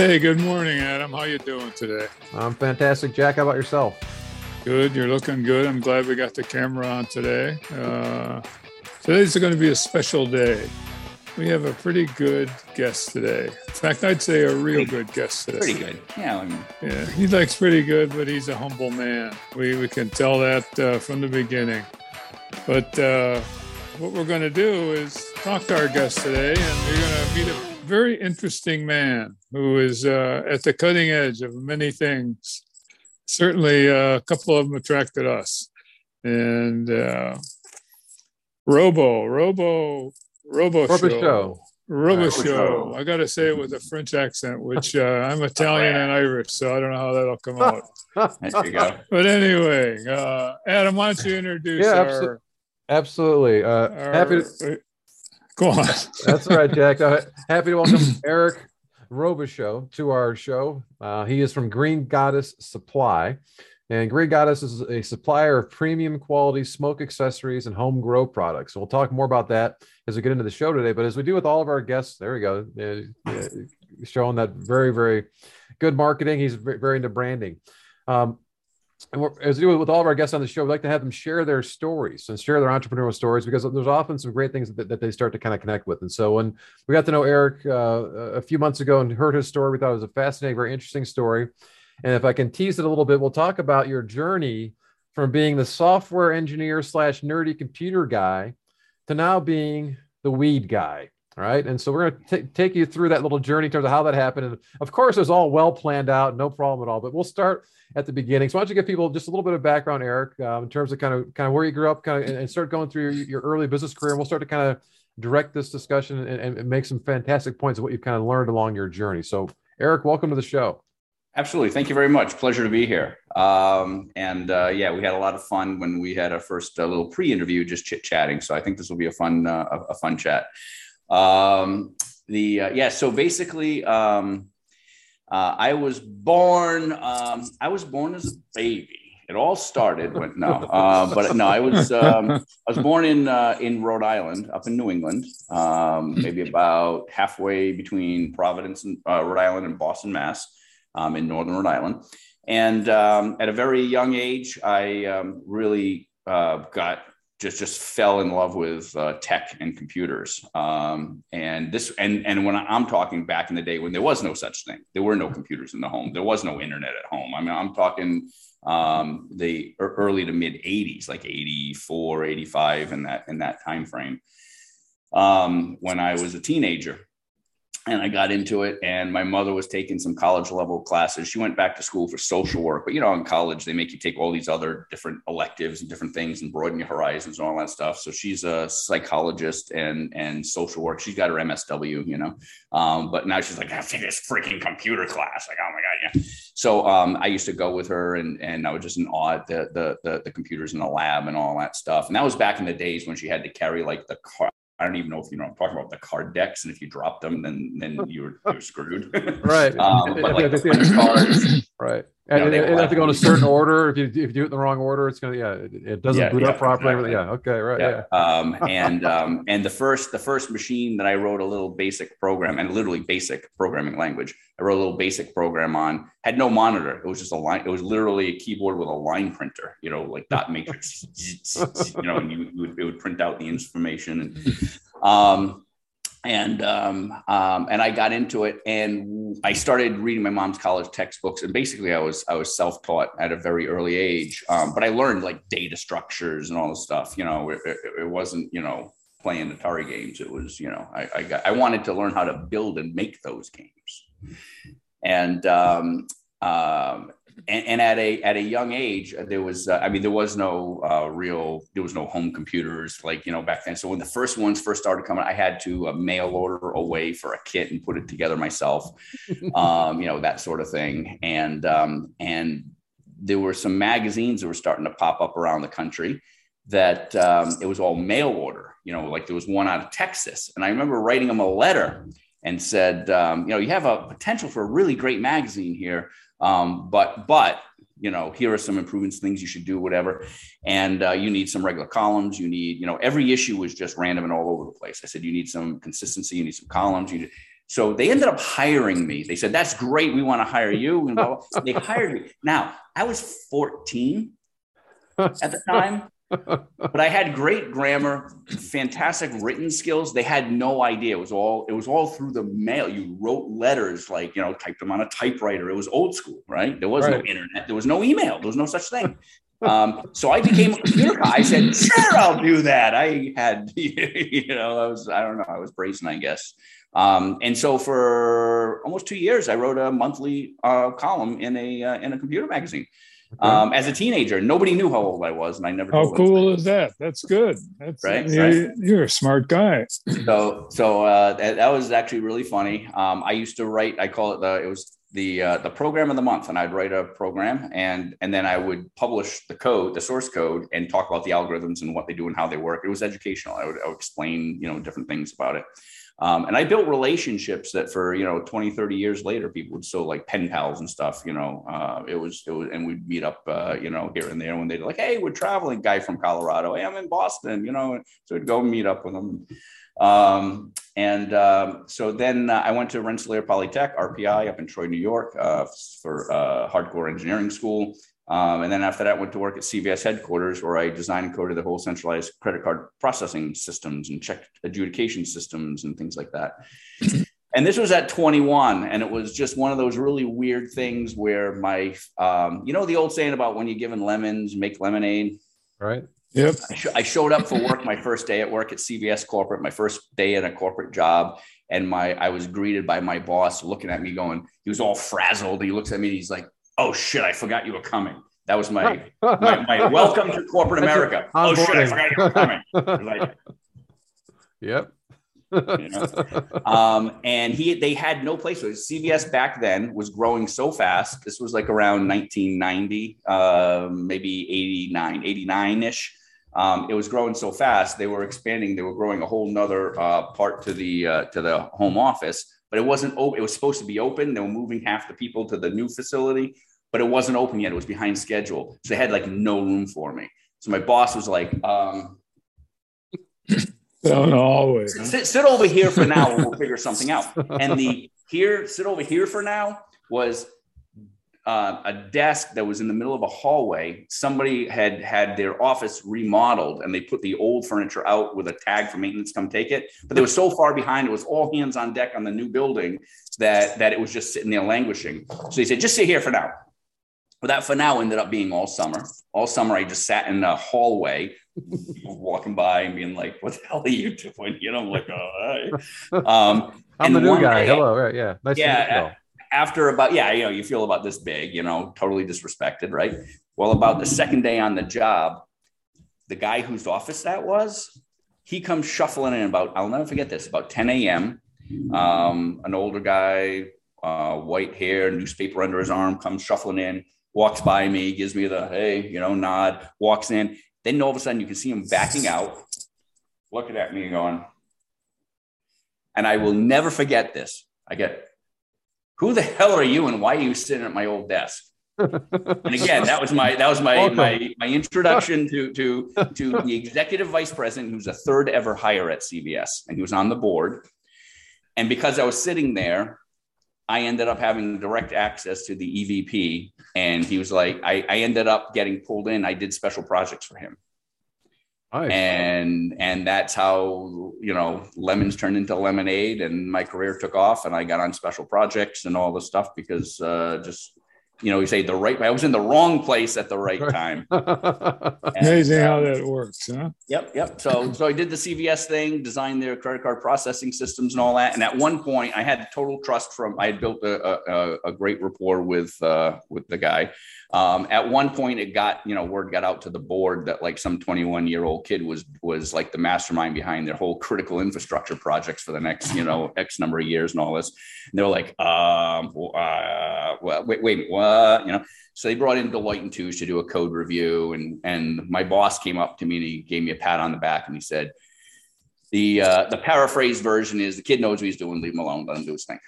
Hey, good morning, Adam. How you doing today? I'm fantastic, Jack. How about yourself? Good. You're looking good. I'm glad we got the camera on today. Uh, today's going to be a special day. We have a pretty good guest today. In fact, I'd say a real good guest today. Pretty good. Yeah. I mean, Yeah, he likes pretty good, but he's a humble man. We we can tell that uh, from the beginning. But uh, what we're going to do is talk to our guest today, and we're going to meet a very interesting man who is uh, at the cutting edge of many things. Certainly, uh, a couple of them attracted us, and uh, Robo, Robo, Robo, Robo show. Show. Robo Robo show. Show. I got to say it with a French accent, which uh, I'm Italian and Irish, so I don't know how that'll come out. there you go. But anyway, uh, Adam, why don't you introduce Yeah, our, abso- Absolutely. Uh, our happy. To, go on. that's all right, Jack. Uh, happy to welcome Eric Robichaud to our show. Uh, he is from Green Goddess Supply. And Green Goddess is a supplier of premium quality smoke accessories and home grow products. So we'll talk more about that as we get into the show today. But as we do with all of our guests, there we go, uh, uh, showing that very, very good marketing. He's very into branding. Um, and as we do with all of our guests on the show, we like to have them share their stories and share their entrepreneurial stories because there's often some great things that, that they start to kind of connect with. And so when we got to know Eric uh, a few months ago and heard his story, we thought it was a fascinating, very interesting story. And if I can tease it a little bit, we'll talk about your journey from being the software engineer slash nerdy computer guy to now being the weed guy. All right. And so we're going to take you through that little journey in terms of how that happened. And of course, it was all well planned out, no problem at all. But we'll start at the beginning. So why don't you give people just a little bit of background, Eric, um, in terms of kind of kind of where you grew up, kind of, and, start going through your, your early business career. And we'll start to kind of direct this discussion and, and make some fantastic points of what you've kind of learned along your journey. So, Eric, welcome to the show. Absolutely. Thank you very much. Pleasure to be here. Um, and uh, yeah, we had a lot of fun when we had our first uh, little pre-interview, just chit chatting. So I think this will be a fun, uh, a fun chat. Um, the uh, yeah. So basically, um, uh, I was born. Um, I was born as a baby. It all started when no, uh, but no, I was um, I was born in uh, in Rhode Island, up in New England, um, maybe about halfway between Providence and uh, Rhode Island and Boston, Mass, um, in northern Rhode Island. And um, at a very young age, I um, really uh, got just just fell in love with uh, tech and computers. Um, and this and and when I'm talking back in the day when there was no such thing, there were no computers in the home, there was no internet at home. I mean, I'm talking um, the early to mid 80s, like 84, 85, in that in that time frame. Um, when I was a teenager, and I got into it. And my mother was taking some college level classes. She went back to school for social work, but you know, in college they make you take all these other different electives and different things and broaden your horizons and all that stuff. So she's a psychologist and and social work. She's got her MSW, you know, um, but now she's like, I have take this freaking computer class. Like, oh my god, yeah. So um, I used to go with her, and and I was just in awe at the, the the the computers in the lab and all that stuff. And that was back in the days when she had to carry like the car. I don't even know if you know I'm talking about the card decks, and if you drop them, then then you're, you were screwed. Right. um, but like the cards, Right. And they it, it will have to go in a certain order. If you if you do it in the wrong order, it's gonna yeah, it, it doesn't Yeah, boot yeah, up properly. exactly. Yeah. Okay. Right. Yeah. yeah. Um, and um, and the first the first machine that I wrote a little basic program and literally basic programming language. I wrote a little basic program on had no monitor. It was just a line. It was literally a keyboard with a line printer. You know, like dot matrix. you know, and you, you would, it would print out the information and. Um, and um, um, and I got into it, and I started reading my mom's college textbooks, and basically I was I was self taught at a very early age, um, but I learned like data structures and all this stuff. You know, it, it, it wasn't you know playing Atari games. It was you know I, I got I wanted to learn how to build and make those games, and um, um, and, and at a at a young age uh, there was uh, i mean there was no uh, real there was no home computers like you know back then. So when the first ones first started coming i had to uh, mail order away for a kit and put it together myself um, you know that sort of thing. And um, and there were some magazines that were starting to pop up around the country that um, it was all mail order you know like there was one out of texas. And i remember writing them a letter and said um, you know you have a potential for a really great magazine here um, but but you know here are some improvements things you should do whatever and uh, you need some regular columns you need you know every issue was just random and all over the place i said you need some consistency you need some columns you need, So they ended up hiring me. They said, "That's great. We want to hire you." They hired me. Now I was 14 at the time, but I had great grammar, fantastic written skills. They had no idea. It was all it was all through the mail. You wrote letters, like you know, typed them on a typewriter. It was old school, right? There was right. no internet. There was no email. There was no such thing. Um, so I became a computer guy. I said, "Sure, I'll do that." I had, you know, I was I don't know, I was brazen, I guess. Um, and so for almost two years, I wrote a monthly uh, column in a uh, in a computer magazine. Okay. Um, as a teenager, nobody knew how old I was, and I never. How cool is that? That's good. That's right. You're, you're a smart guy. So, so uh, that, that, was actually really funny. Um, I used to write. I call it the. It was the uh, the program of the month, and I'd write a program, and and then I would publish the code, the source code, and talk about the algorithms and what they do and how they work. It was educational. I would, I would explain, you know, different things about it. Um, and I built relationships that for, you know, 20, 30 years later, people would still like pen pals and stuff, you know, uh, it was, it was, and we'd meet up, uh, you know, here and there when they'd like, Hey, we're traveling guy from Colorado. Hey, I'm in Boston, you know, so we'd go meet up with them. Um, and um, so then uh, I went to Rensselaer Polytech, RPI up in Troy, New York uh, for uh, hardcore engineering school. Um, and then after that, went to work at CVS headquarters, where I designed and coded the whole centralized credit card processing systems and check adjudication systems and things like that. and this was at 21, and it was just one of those really weird things where my, um, you know, the old saying about when you're given lemons, make lemonade. Right. Yep. I, sh- I showed up for work my first day at work at CVS corporate, my first day in a corporate job, and my I was greeted by my boss looking at me, going, he was all frazzled. He looks at me, and he's like, oh shit, I forgot you were coming. That was my my, my welcome to corporate America. Oh shit, I forgot you were coming. Like, yep. you know? um, and he they had no place. So CVS back then was growing so fast. This was like around 1990, uh, maybe 89, 89 ish. Um, it was growing so fast. They were expanding. They were growing a whole nother uh, part to the uh, to the home office, but it wasn't open. It was supposed to be open. They were moving half the people to the new facility but it wasn't open yet. It was behind schedule. So they had like no room for me. So my boss was like, um, Don't always sit, sit, over here for now and we'll figure something out. And the here, sit over here for now was uh, a desk that was in the middle of a hallway. Somebody had had their office remodeled and they put the old furniture out with a tag for maintenance, come take it. But they were so far behind, it was all hands on deck on the new building that, that it was just sitting there languishing. So he said, just sit here for now. But that for now ended up being all summer. All summer, I just sat in a hallway, walking by and being like, "What the hell are you doing?" You know, I'm like, "Oh, hi." Um, I'm the new guy. Day, Hello, right? Yeah, nice yeah. After about yeah, you know, you feel about this big, you know, totally disrespected, right? Well, about the second day on the job, the guy whose office that was, he comes shuffling in about I'll never forget this about 10 a.m. Um, an older guy, uh, white hair, newspaper under his arm, comes shuffling in walks by me, gives me the hey, you know, nod, walks in. Then all of a sudden you can see him backing out, looking at me going, and I will never forget this. I get, who the hell are you and why are you sitting at my old desk? and again, that was my that was my my, my introduction to to to the executive vice president, who's a third ever hire at CVS, and he was on the board. And because I was sitting there, I ended up having direct access to the EVP, and he was like, I, I ended up getting pulled in. I did special projects for him. Nice. And and that's how you know lemons turned into lemonade, and my career took off, and I got on special projects and all this stuff because uh, just you know, we say the right. I was in the wrong place at the right time. Amazing and, uh, how that works, huh? Yep, yep. So, so I did the CVS thing, designed their credit card processing systems and all that. And at one point, I had total trust from. I had built a, a, a great rapport with uh, with the guy. Um, at one point, it got you know word got out to the board that like some 21 year old kid was was like the mastermind behind their whole critical infrastructure projects for the next you know X number of years and all this. And they were like, um, uh, wait, wait, what? You know. So they brought in Deloitte and Touche to do a code review, and and my boss came up to me and he gave me a pat on the back and he said, the uh, the paraphrase version is the kid knows what he's doing, leave him alone, let him do his thing.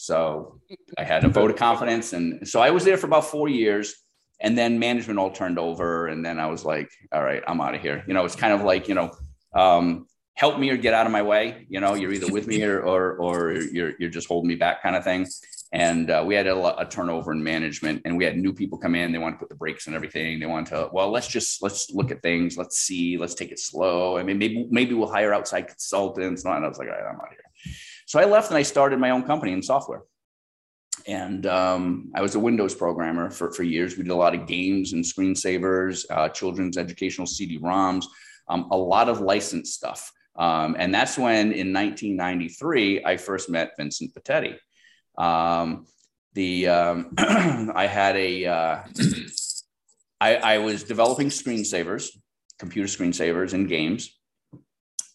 So I had a vote of confidence. And so I was there for about four years. And then management all turned over. And then I was like, all right, I'm out of here. You know, it's kind of like, you know, um, help me or get out of my way. You know, you're either with me or or, or you're you're just holding me back, kind of thing. And uh, we had a, a, turnover in management, and we had new people come in. They want to put the brakes and everything. They want to well, let's just let's look at things. Let's see. Let's take it slow. I mean, maybe maybe we'll hire outside consultants. And I was like, right, I'm out of here. So I left and I started my own company in software and um, I was a Windows programmer for, for years. We did a lot of games and screensavers, uh, children's educational CD-ROMs, um, a lot of licensed stuff. Um, and that's when, in 1993, I first met Vincent Pattetti. Um, the um, I had a uh, I, I was developing screensavers, computer screensavers, and games,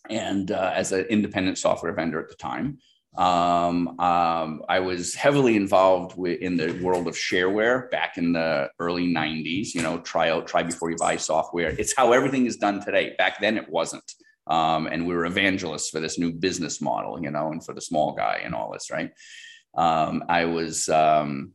and uh, as an independent software vendor at the time. Um, um, I was heavily involved with, in the world of shareware back in the early 90s. You know, try out, try before you buy software. It's how everything is done today. Back then, it wasn't. Um, and we were evangelists for this new business model, you know, and for the small guy and all this, right? Um, I was, um,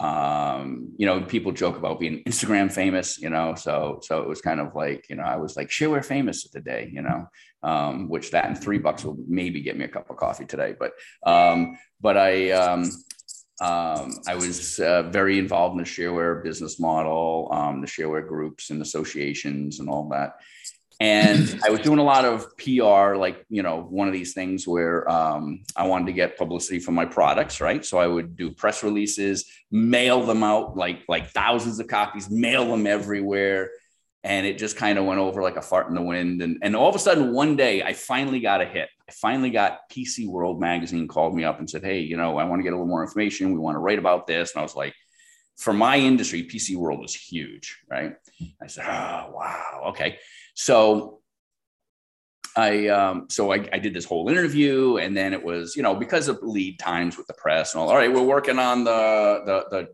um, you know, people joke about being Instagram famous, you know, so so it was kind of like, you know, I was like shareware famous of the day, you know, um, which that and three bucks will maybe get me a cup of coffee today, but um, but I um, um, I was uh, very involved in the shareware business model, um, the shareware groups and associations and all that. And I was doing a lot of PR, like you know, one of these things where um, I wanted to get publicity for my products, right? So I would do press releases, mail them out like like thousands of copies, mail them everywhere, and it just kind of went over like a fart in the wind. And and all of a sudden, one day, I finally got a hit. I finally got PC World magazine called me up and said, "Hey, you know, I want to get a little more information. We want to write about this." And I was like for my industry, PC World was huge, right? I said, oh, wow, okay. So I um, so I, I, did this whole interview, and then it was you know because of lead times with the press and all. All right, we're working on the the, the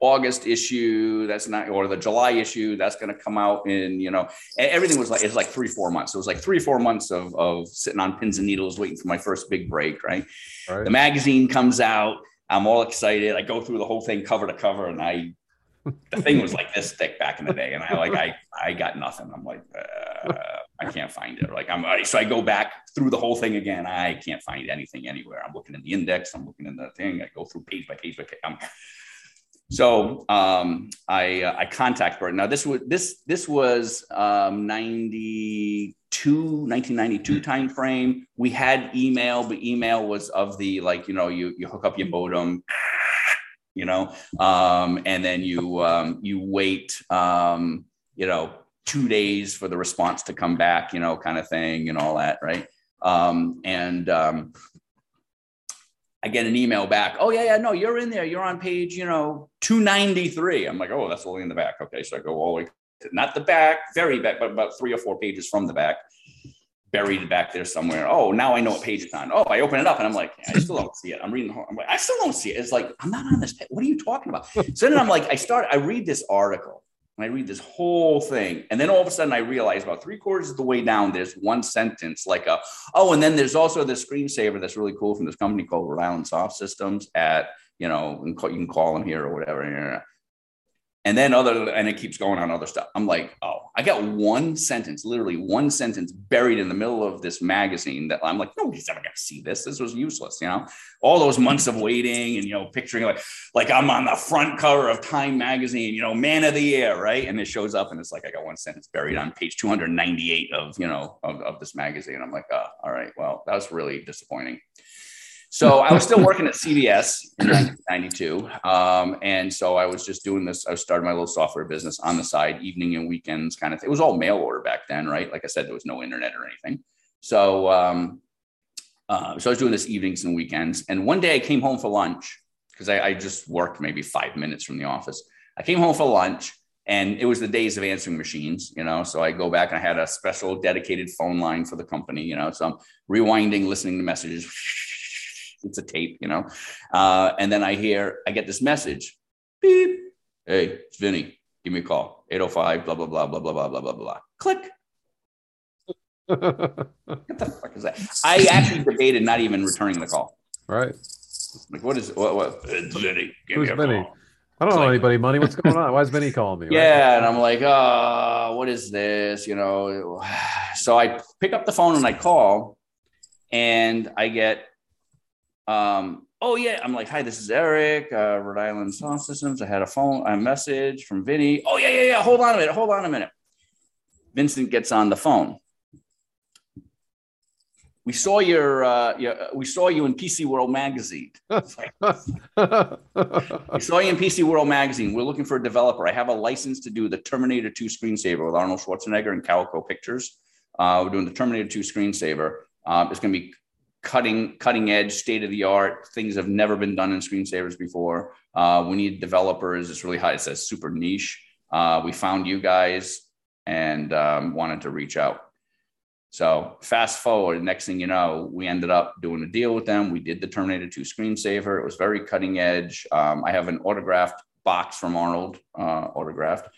August issue. That's not or the July issue. That's going to come out in you know everything was like it's like three four months. It was like three four months of of sitting on pins and needles waiting for my first big break. Right. right. The magazine comes out. I'm all excited. I go through the whole thing cover to cover, and I the thing was like this thick back in the day, and I like I I got nothing. I'm like uh, I can't find it. Like I'm so I go back through the whole thing again. I can't find anything anywhere. I'm looking in the index. I'm looking in the thing. I go through page by page by page. I'm, so um, I uh, I contact Bert. Now this was this this was um, 92 1992 time frame. We had email, but email was of the like you know you you hook up your modem you know, um, and then you um, you wait, um, you know, two days for the response to come back, you know, kind of thing, and all that, right? Um, and um, I get an email back. Oh yeah, yeah, no, you're in there. You're on page, you know, 293. I'm like, oh, that's only in the back. Okay, so I go all the way, to, not the back, very back, but about three or four pages from the back buried back there somewhere. Oh, now I know what page it's on. Oh, I open it up and I'm like, I still don't see it. I'm reading. I'm like, I still don't see it. It's like I'm not on this. Page. What are you talking about? So then I'm like, I start. I read this article and I read this whole thing, and then all of a sudden I realize about three quarters of the way down, there's one sentence like a oh, and then there's also the screensaver that's really cool from this company called Rhode Island Soft Systems at you know you can call them here or whatever and then other and it keeps going on other stuff. I'm like oh i got one sentence literally one sentence buried in the middle of this magazine that i'm like nobody's ever going to see this. This was useless you know? All those months of waiting and you know picturing like like i'm on the front cover of time magazine you know man of the year right? And it shows up and it's like i got one sentence buried on page 298 of you know of, of this magazine. I'm like oh, all right well that was really disappointing so I was still working at CVS in 1992. Um, and so I was just doing this. I started my little software business on the side, evening and weekends kind of thing. It was all mail order back then, right? Like I said, there was no internet or anything. So, um, uh, so I was doing this evenings and weekends. And one day I came home for lunch because I, I just worked maybe five minutes from the office. I came home for lunch and it was the days of answering machines, you know. So I go back and I had a special dedicated phone line for the company, you know. So I'm rewinding, listening to messages it's a tape, you know. Uh, and then I hear, I get this message, beep, hey, it's Vinny, give me a call, 805, blah, blah, blah, blah, blah, blah, blah, blah, blah. Click. what the fuck is that? I actually debated not even returning the call. Right. Like, what is what? what it's Vinny. Give Who's Vinny? Call. I don't know anybody, money. What's going on? Why is Vinny calling me? Right? Yeah, and I'm like, oh, what is this? You know, so I pick up the phone and I call, and I get, um, oh yeah, I'm like, hi, this is Eric, uh, Rhode Island Soft Systems. I had a phone, a message from Vinny. Oh yeah, yeah, yeah. Hold on a minute. Hold on a minute. Vincent gets on the phone. We saw your, uh, your we saw you in PC World magazine. we saw you in PC World magazine. We're looking for a developer. I have a license to do the Terminator 2 screensaver with Arnold Schwarzenegger and Carolco Pictures. Uh, we're doing the Terminator 2 screensaver. Um, it's going to be cutting cutting edge, state of the art. Things have never been done in screensavers before. Uh, we need developers. It's really high. It's a super niche. Uh, we found you guys and um, wanted to reach out. So fast forward, next thing you know, we ended up doing a deal with them. We did the Terminator 2 screensaver. It was very cutting edge. Um, I have an autographed box from Arnold, uh, autographed.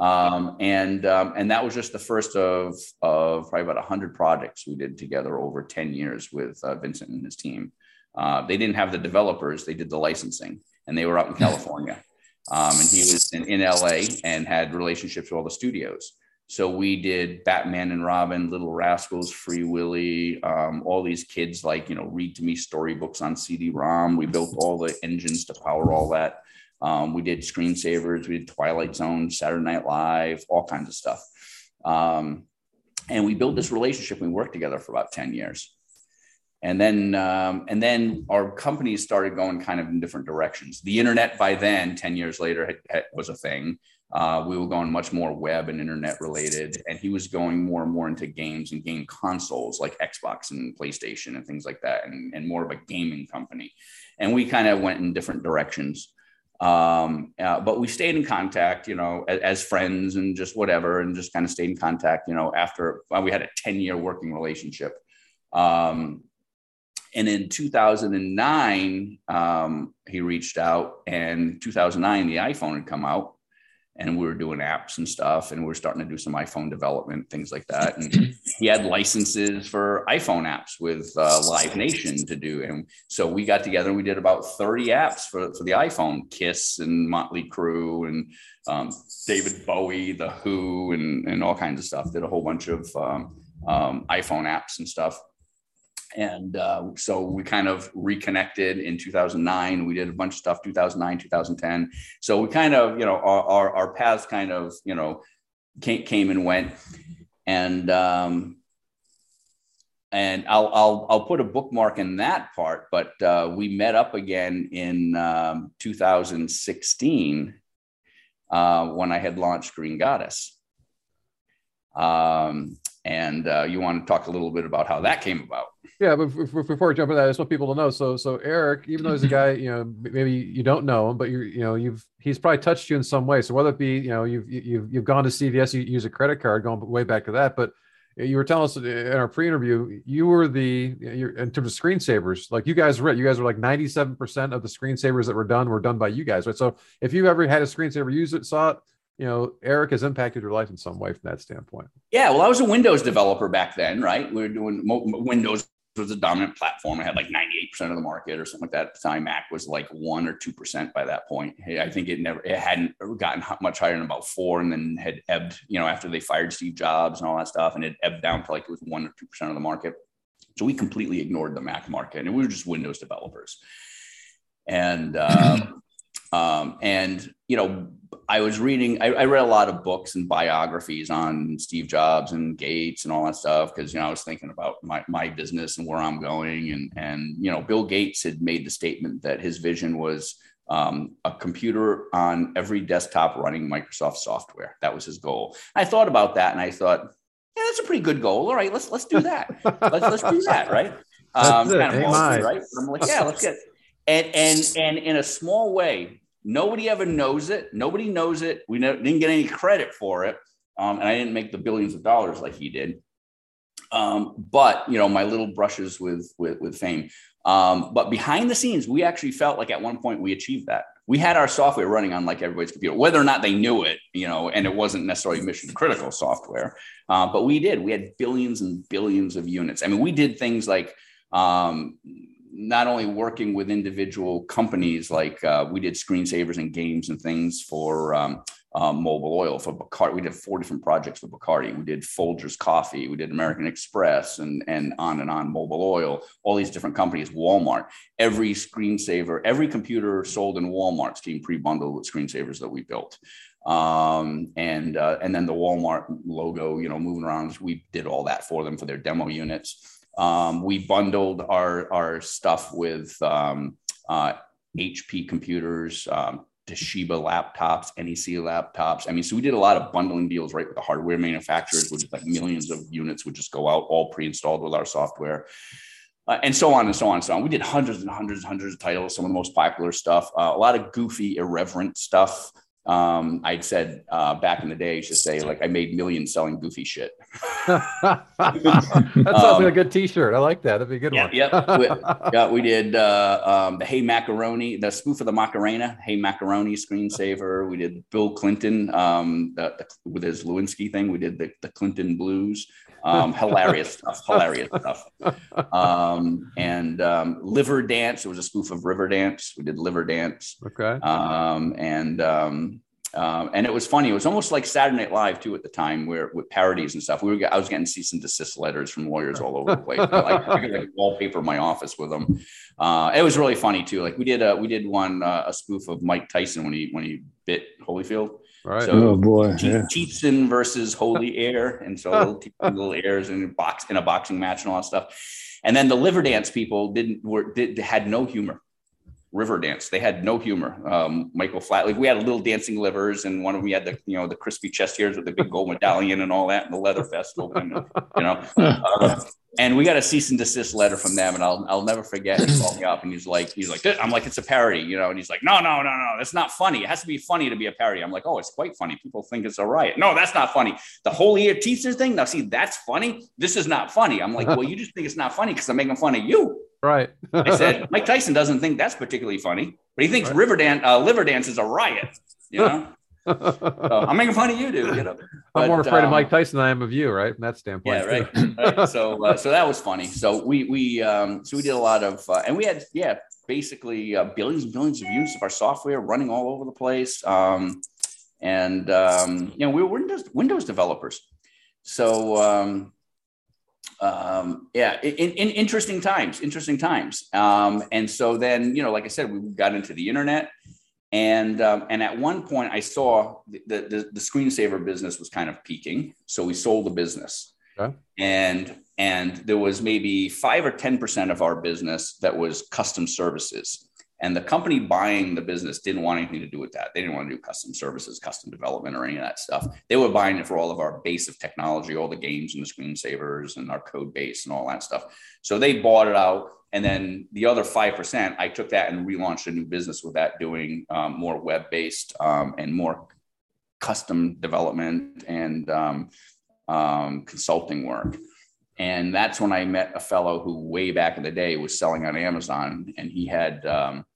Um, and um, and that was just the first of of probably about hundred projects we did together over ten years with uh, Vincent and his team. Uh, they didn't have the developers; they did the licensing, and they were out in California. Um, and he was in, in LA and had relationships with all the studios. So we did Batman and Robin, Little Rascals, Free Willy, um, all these kids like, you know, read to me storybooks on CD-ROM. We built all the engines to power all that. Um, we did screensavers, we did Twilight Zone, Saturday Night Live, all kinds of stuff. Um, and we built this relationship. We worked together for about 10 years. And then, um, and then our companies started going kind of in different directions. The internet by then, 10 years later, had, had, was a thing. Uh, we were going much more web and internet related, and he was going more and more into games and game consoles like Xbox and PlayStation and things like that, and, and more of a gaming company. And we kind of went in different directions. Um, uh, but we stayed in contact, you know, as, as, friends and just whatever, and just kind of stayed in contact, you know, after well, we had a 10 year working relationship. Um, and in 2009, um, he reached out, and 2009, the iPhone had come out and we were doing apps and stuff and we were starting to do some iphone development things like that. And he had licenses for iphone apps with uh, live nation to do. And so we got together and we did about 30 apps for, for the iphone kiss and motley crue and um, david bowie the who and, and all kinds of stuff. Did a whole bunch of um, um, iphone apps and stuff and uh, so we kind of reconnected in 2009 we did a bunch of stuff 2009 2010 so we kind of you know our, our, our paths kind of you know came, came and went and um, and I'll, I'll I'll put a bookmark in that part. But uh, we met up again in um, 2016 uh, when I had launched Green Goddess. Um, and uh, you want to talk a little bit about how that came about? Yeah, but before we jump into that, I just want people to know. So, so Eric, even though he's a guy, you know, maybe you don't know him, but you're, you know, you've he's probably touched you in some way. So whether it be, you know, you've you've you've gone to CVS, you use a credit card, going way back to that, but you were telling us in our pre-interview, you were the you're, in terms of screensavers, like you guys were, you guys were like 97% of the screensavers that were done were done by you guys, right? So if you ever had a screensaver, use it, saw it, you know, Eric has impacted your life in some way from that standpoint. Yeah, well, I was a Windows developer back then, right? We were doing Windows was a dominant platform. It had like 98% of the market or something like that. At the time, Mac was like one or 2% by that point. I think it never, it hadn't gotten much higher than about four and then had ebbed, you know, after they fired Steve Jobs and all that stuff and it ebbed down to like it was one or 2% of the market. So we completely ignored the Mac market and we were just Windows developers. And, um, um, and, you know, I was reading, I, I, read a lot of books and biographies on Steve Jobs and Gates and all that stuff because, you know, I was thinking about my, my business and where I'm going. And, and, you know, Bill Gates had made the statement that his vision was um, a computer on every desktop running Microsoft software. That was his goal. I thought about that and I thought, yeah, that's a pretty good goal. All right, let's let's do that. let's let's do that, right? Um, kind of ballsy, right? I'm like, yeah, let's get and and and in a small way, Nobody ever knows it. Nobody knows it. We didn't get any credit for it. Um, and I didn't make the billions of dollars like he did. Um, but you know, my little brushes with with, with fame. Um, but behind the scenes, we actually felt like at one point we achieved that. We had our software running on like everybody's computer, whether or not they knew it, you know, and it wasn't necessarily mission critical software. Uh, but we did. We had billions and billions of units. I mean, we did things like um, not only working with individual companies like uh, we did screensavers and games and things for um, um, Mobil oil for Bacardi. We did four different projects with Bacardi. We did Folgers Coffee, we did American Express, and and on and on. Mobil oil, all these different companies. Walmart. Every screensaver, every computer sold in Walmart came pre-bundled with screensavers that we built. Um, and uh, and then the Walmart logo, you know, moving around. We did all that for them for their demo units. Um, we bundled our our stuff with um, uh, HP computers, um, Toshiba laptops, NEC laptops. I mean, so we did a lot of bundling deals right with the hardware manufacturers, which is like millions of units would just go out all pre-installed with our software. Uh, and so on and so on and so on. We did hundreds and hundreds and hundreds of titles, some of the most popular stuff, uh, a lot of goofy, irreverent stuff um, I'd said uh, back in the day, I used to say like I made millions selling goofy shit. that sounds um, like a good T-shirt. I like that. That'd be a good yeah, one. Yep. we, yeah, we did uh, um, the Hey Macaroni, the spoof of the Macarena, Hey Macaroni screensaver. We did Bill Clinton um, the, the, with his Lewinsky thing. We did the, the Clinton Blues. Um, hilarious stuff. Hilarious stuff. Um, and um, Liver Dance. It was a spoof of River Dance. We did Liver Dance. Okay. Um, and um, um, and it was funny. It was almost like Saturday Night Live too at the time, where with parodies and stuff. We were I was getting cease and desist letters from lawyers all over the place. like I could like wallpaper my office with them. Uh, it was really funny too. Like we did a we did one uh, a spoof of Mike Tyson when he when he bit Holyfield. Right. So, oh boy. yeah. Tietson versus Holy Air, and so little, little airs in a box in a boxing match and all that stuff. And then the liver dance people didn't were did had no humor. River dance, They had no humor. Um, Michael Flatley, we had little dancing livers, and one of them we had the you know the crispy chest hairs with the big gold medallion and all that, and the leather festival, and, you know. Uh, and we got a cease and desist letter from them, and I'll I'll never forget. He called me up, and he's like, he's like, I'm like, it's a parody, you know, and he's like, no, no, no, no, that's not funny. It has to be funny to be a parody. I'm like, oh, it's quite funny. People think it's a riot. No, that's not funny. The whole ear teaser thing. Now, see, that's funny. This is not funny. I'm like, well, you just think it's not funny because I'm making fun of you. Right. I said, Mike Tyson doesn't think that's particularly funny, but he thinks right. river dance, uh, liver dance is a riot. You know. So I'm making fun of you, dude. You know? I'm more afraid um, of Mike Tyson than I am of you, right? From that standpoint. Yeah, right. right. So, uh, so that was funny. So we we um, so we did a lot of, uh, and we had yeah, basically uh, billions and billions of units of our software running all over the place. Um, and um, you know, we were Windows Windows developers. So um, um, yeah, in, in, interesting times, interesting times. Um, and so then, you know, like I said, we got into the internet, and um, and at one point, I saw the, the, the screensaver business was kind of peaking, so we sold the business, okay. and and there was maybe five or ten percent of our business that was custom services. And the company buying the business didn't want anything to do with that. They didn't want to do custom services, custom development, or any of that stuff. They were buying it for all of our base of technology, all the games and the screensavers and our code base and all that stuff. So they bought it out. And then the other 5%, I took that and relaunched a new business with that, doing um, more web based um, and more custom development and um, um, consulting work. And that's when I met a fellow who, way back in the day, was selling on Amazon, and he had um,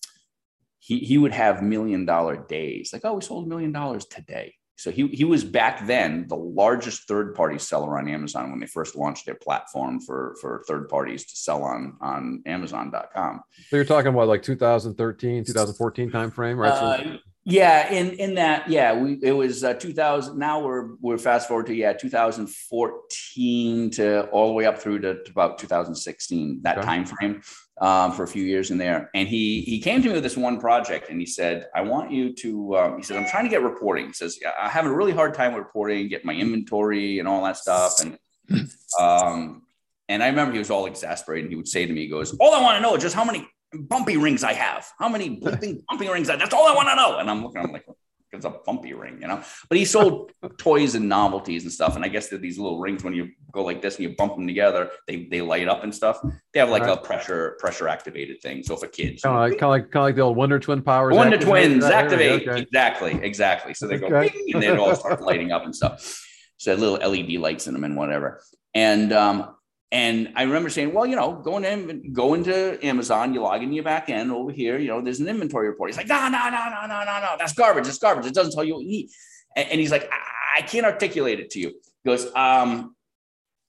he, he would have million dollar days like oh we sold a million dollars today so he, he was back then the largest third party seller on amazon when they first launched their platform for for third parties to sell on on amazon.com so you're talking about like 2013 2014 time frame right uh, yeah, in in that, yeah, we it was uh, 2000. Now we're we're fast forward to yeah 2014 to all the way up through to, to about 2016 that okay. time frame um, for a few years in there. And he he came to me with this one project, and he said, "I want you to." Um, he said, "I'm trying to get reporting." He says, "I'm having a really hard time reporting, get my inventory and all that stuff." And um, and I remember he was all exasperated. He would say to me, "He goes, all I want to know is just how many bumpy rings I have. How many bumpy rings? I, that's all I want to know." And I'm looking, I'm like, it's a bumpy ring, you know. But he sold toys and novelties and stuff. And I guess that these little rings, when you go like this and you bump them together, they they light up and stuff. They have like right. a pressure pressure activated thing. So for kids, kind of like kind of like, kind of like the old Wonder Twin powers. Wonder Twins activate okay. exactly, exactly. So they go okay. and they all start lighting up and stuff. So little LED lights in them and whatever. And um, and I remember saying, well, you know, go into go into Amazon, you log in your back end over here, you know, there's an inventory report. He's like, no, no, no, no, no, no, no, that's garbage. It's garbage. It doesn't tell you what you need. And, and he's like, I, I, can't articulate it to you. He goes, um,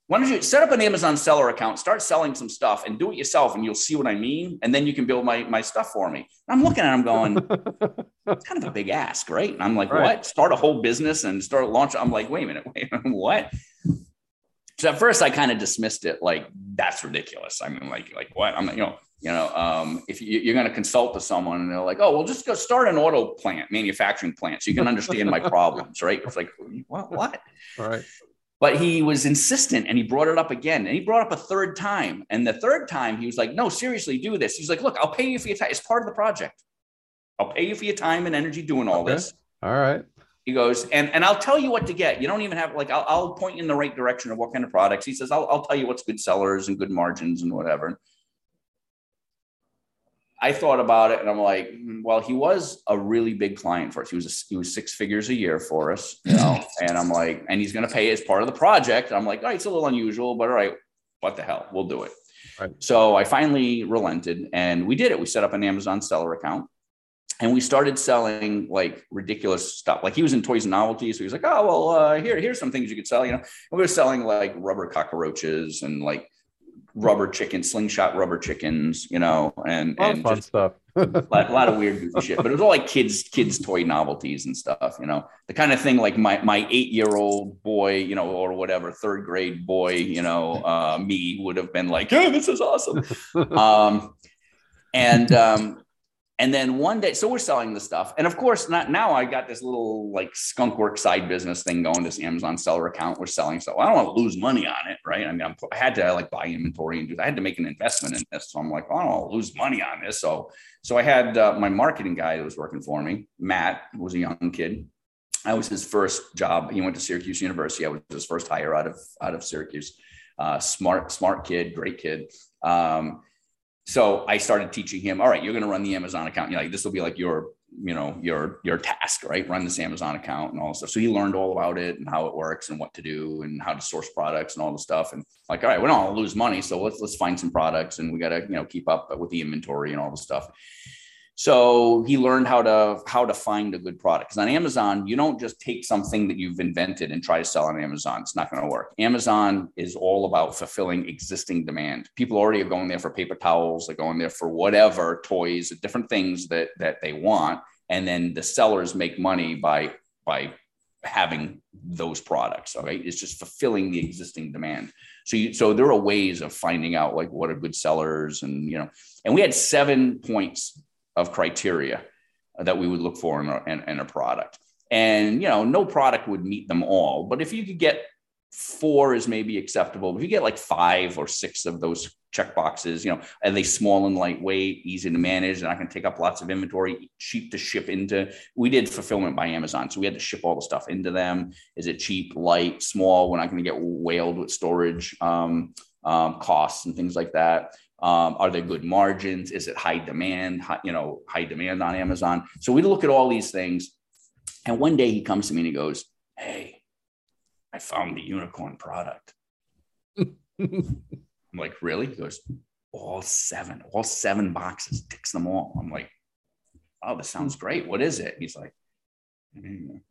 why don't you set up an Amazon seller account, start selling some stuff and do it yourself and you'll see what I mean. And then you can build my, my stuff for me. And I'm looking at him going, it's kind of a big ask, right? And I'm like, right. what? Start a whole business and start launch. I'm like, wait a minute, wait a minute, what? So at first I kind of dismissed it like that's ridiculous. I mean, like, like what? I'm you know, you know, um, if you, are going to consult to someone and they're like, oh, well, just go start an auto plant, manufacturing plant, so you can understand my problems, right? It's like, what? What? All right. But he was insistent and he brought it up again and he brought up a third time. And the third time he was like, no, seriously, do this. He's like, look, I'll pay you for your time. It's part of the project. I'll pay you for your time and energy doing all okay. this. All right. He goes, and, and I'll tell you what to get. You don't even have like, I'll, I'll point you in the right direction of what kind of products. He says, I'll, I'll tell you what's good sellers and good margins and whatever. I thought about it and I'm like, hmm, well, he was a really big client for us. He was a, he was six figures a year for us, you know. and I'm like, and he's going to pay as part of the project. I'm like, all right, it's a little unusual, but all right, what the hell, we'll do it. Right. So I finally relented and we did it. We set up an Amazon seller account and we started selling like ridiculous stuff. Like he was in toys and novelties, so he was like, "Oh well, uh, here here's some things you could sell." You know, and we were selling like rubber cockroaches and like rubber chicken, slingshot rubber chickens, you know, and, and fun just, stuff. a, lot, a lot of weird goofy shit, but it was all like kids, kids toy novelties and stuff, you know, the kind of thing like my, my eight year old boy, you know, or whatever, third grade boy, you know, uh, me would have been like, yeah, this is awesome. um, and, um, and then one day, so we're selling the stuff. And of course, not now I got this little like skunk work side business thing going, this Amazon seller account. We're selling stuff. I don't want to lose money on it, right? I mean, I'm, i had to like buy inventory and do I had to make an investment in this. So I'm like, I don't want to lose money on this. So, so I had uh, my marketing guy that was working for me, Matt, who was a young kid. I was his first job. He went to Syracuse University. I was his first hire out of, out of Syracuse. Uh, smart, smart kid, great kid. Um, so I started teaching him, all right, you're going to run the Amazon account. You know, like, this will be like your, you know, your, your task, right? Run this Amazon account and all this stuff. So he learned all about it and how it works and what to do and how to source products and all the stuff. And like, all right, we don't want to lose money. So let's, let's find some products and we got to, you know, keep up with the inventory and all the stuff. So he learned how to how to find a good product. Because on Amazon, you don't just take something that you've invented and try to sell on Amazon. It's not going to work. Amazon is all about fulfilling existing demand. People already are going there for paper towels. They're going there for whatever toys, different things that that they want, and then the sellers make money by by having those products. Okay, it's just fulfilling the existing demand. So you, so there are ways of finding out like what are good sellers, and you know, and we had seven points of criteria that we would look for in a, in, in a product. And, you know, no product would meet them all. But if you could get four is maybe acceptable. If you get like five or six of those check boxes, you know, are they small and lightweight, easy to manage, and I can take up lots of inventory, cheap to ship into. We did fulfillment by Amazon, so we had to ship all the stuff into them. Is it cheap, light, small? We're not going to get whaled with storage um, um, costs and things like that. Um, are there good margins? Is it high demand? High, you know, high demand on Amazon. So we look at all these things. And one day he comes to me and he goes, "Hey, I found the unicorn product." I'm like, "Really?" He goes, "All seven, all seven boxes, ticks them all." I'm like, "Oh, this sounds great. What is it?" He's like, mm.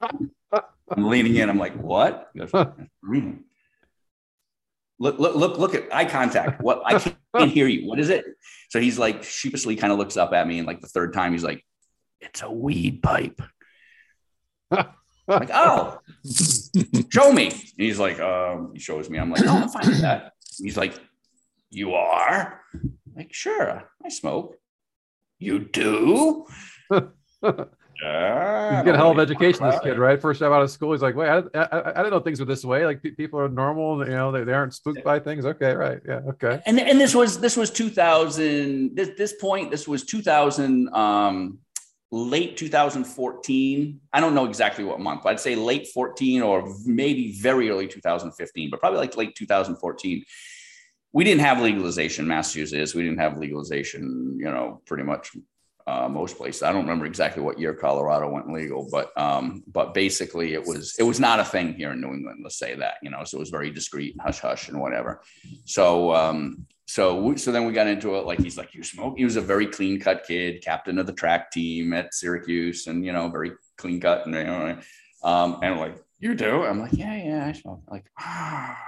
I'm leaning in. I'm like, "What?" He goes, mm look, look, look, look at eye contact. What I can't hear you. What is it? So he's like sheepishly kind of looks up at me, and like the third time, he's like, "It's a weed pipe." like, oh, show me. And he's like, um, he shows me. I'm like, oh, I'm fine with that. He's like, you are? I'm like, sure, I smoke. You do? Yeah, you get a hell of education, this kid, right? First time out of school, he's like, "Wait, I, I, I didn't know things were this way. Like people are normal, you know, they, they aren't spooked by things." Okay, right, yeah, okay. And and this was this was 2000. This this point, this was 2000, um, late 2014. I don't know exactly what month, but I'd say late 14 or maybe very early 2015, but probably like late 2014 we didn't have legalization massachusetts we didn't have legalization you know pretty much uh, most places. I don't remember exactly what year Colorado went legal, but um, but basically it was it was not a thing here in New England. Let's say that you know, so it was very discreet, hush hush, and whatever. So um, so we, so then we got into it. Like he's like, you smoke. He was a very clean cut kid, captain of the track team at Syracuse, and you know, very clean cut, and you know, um, and like You do? I'm like, yeah, yeah, I smoke. Like, ah,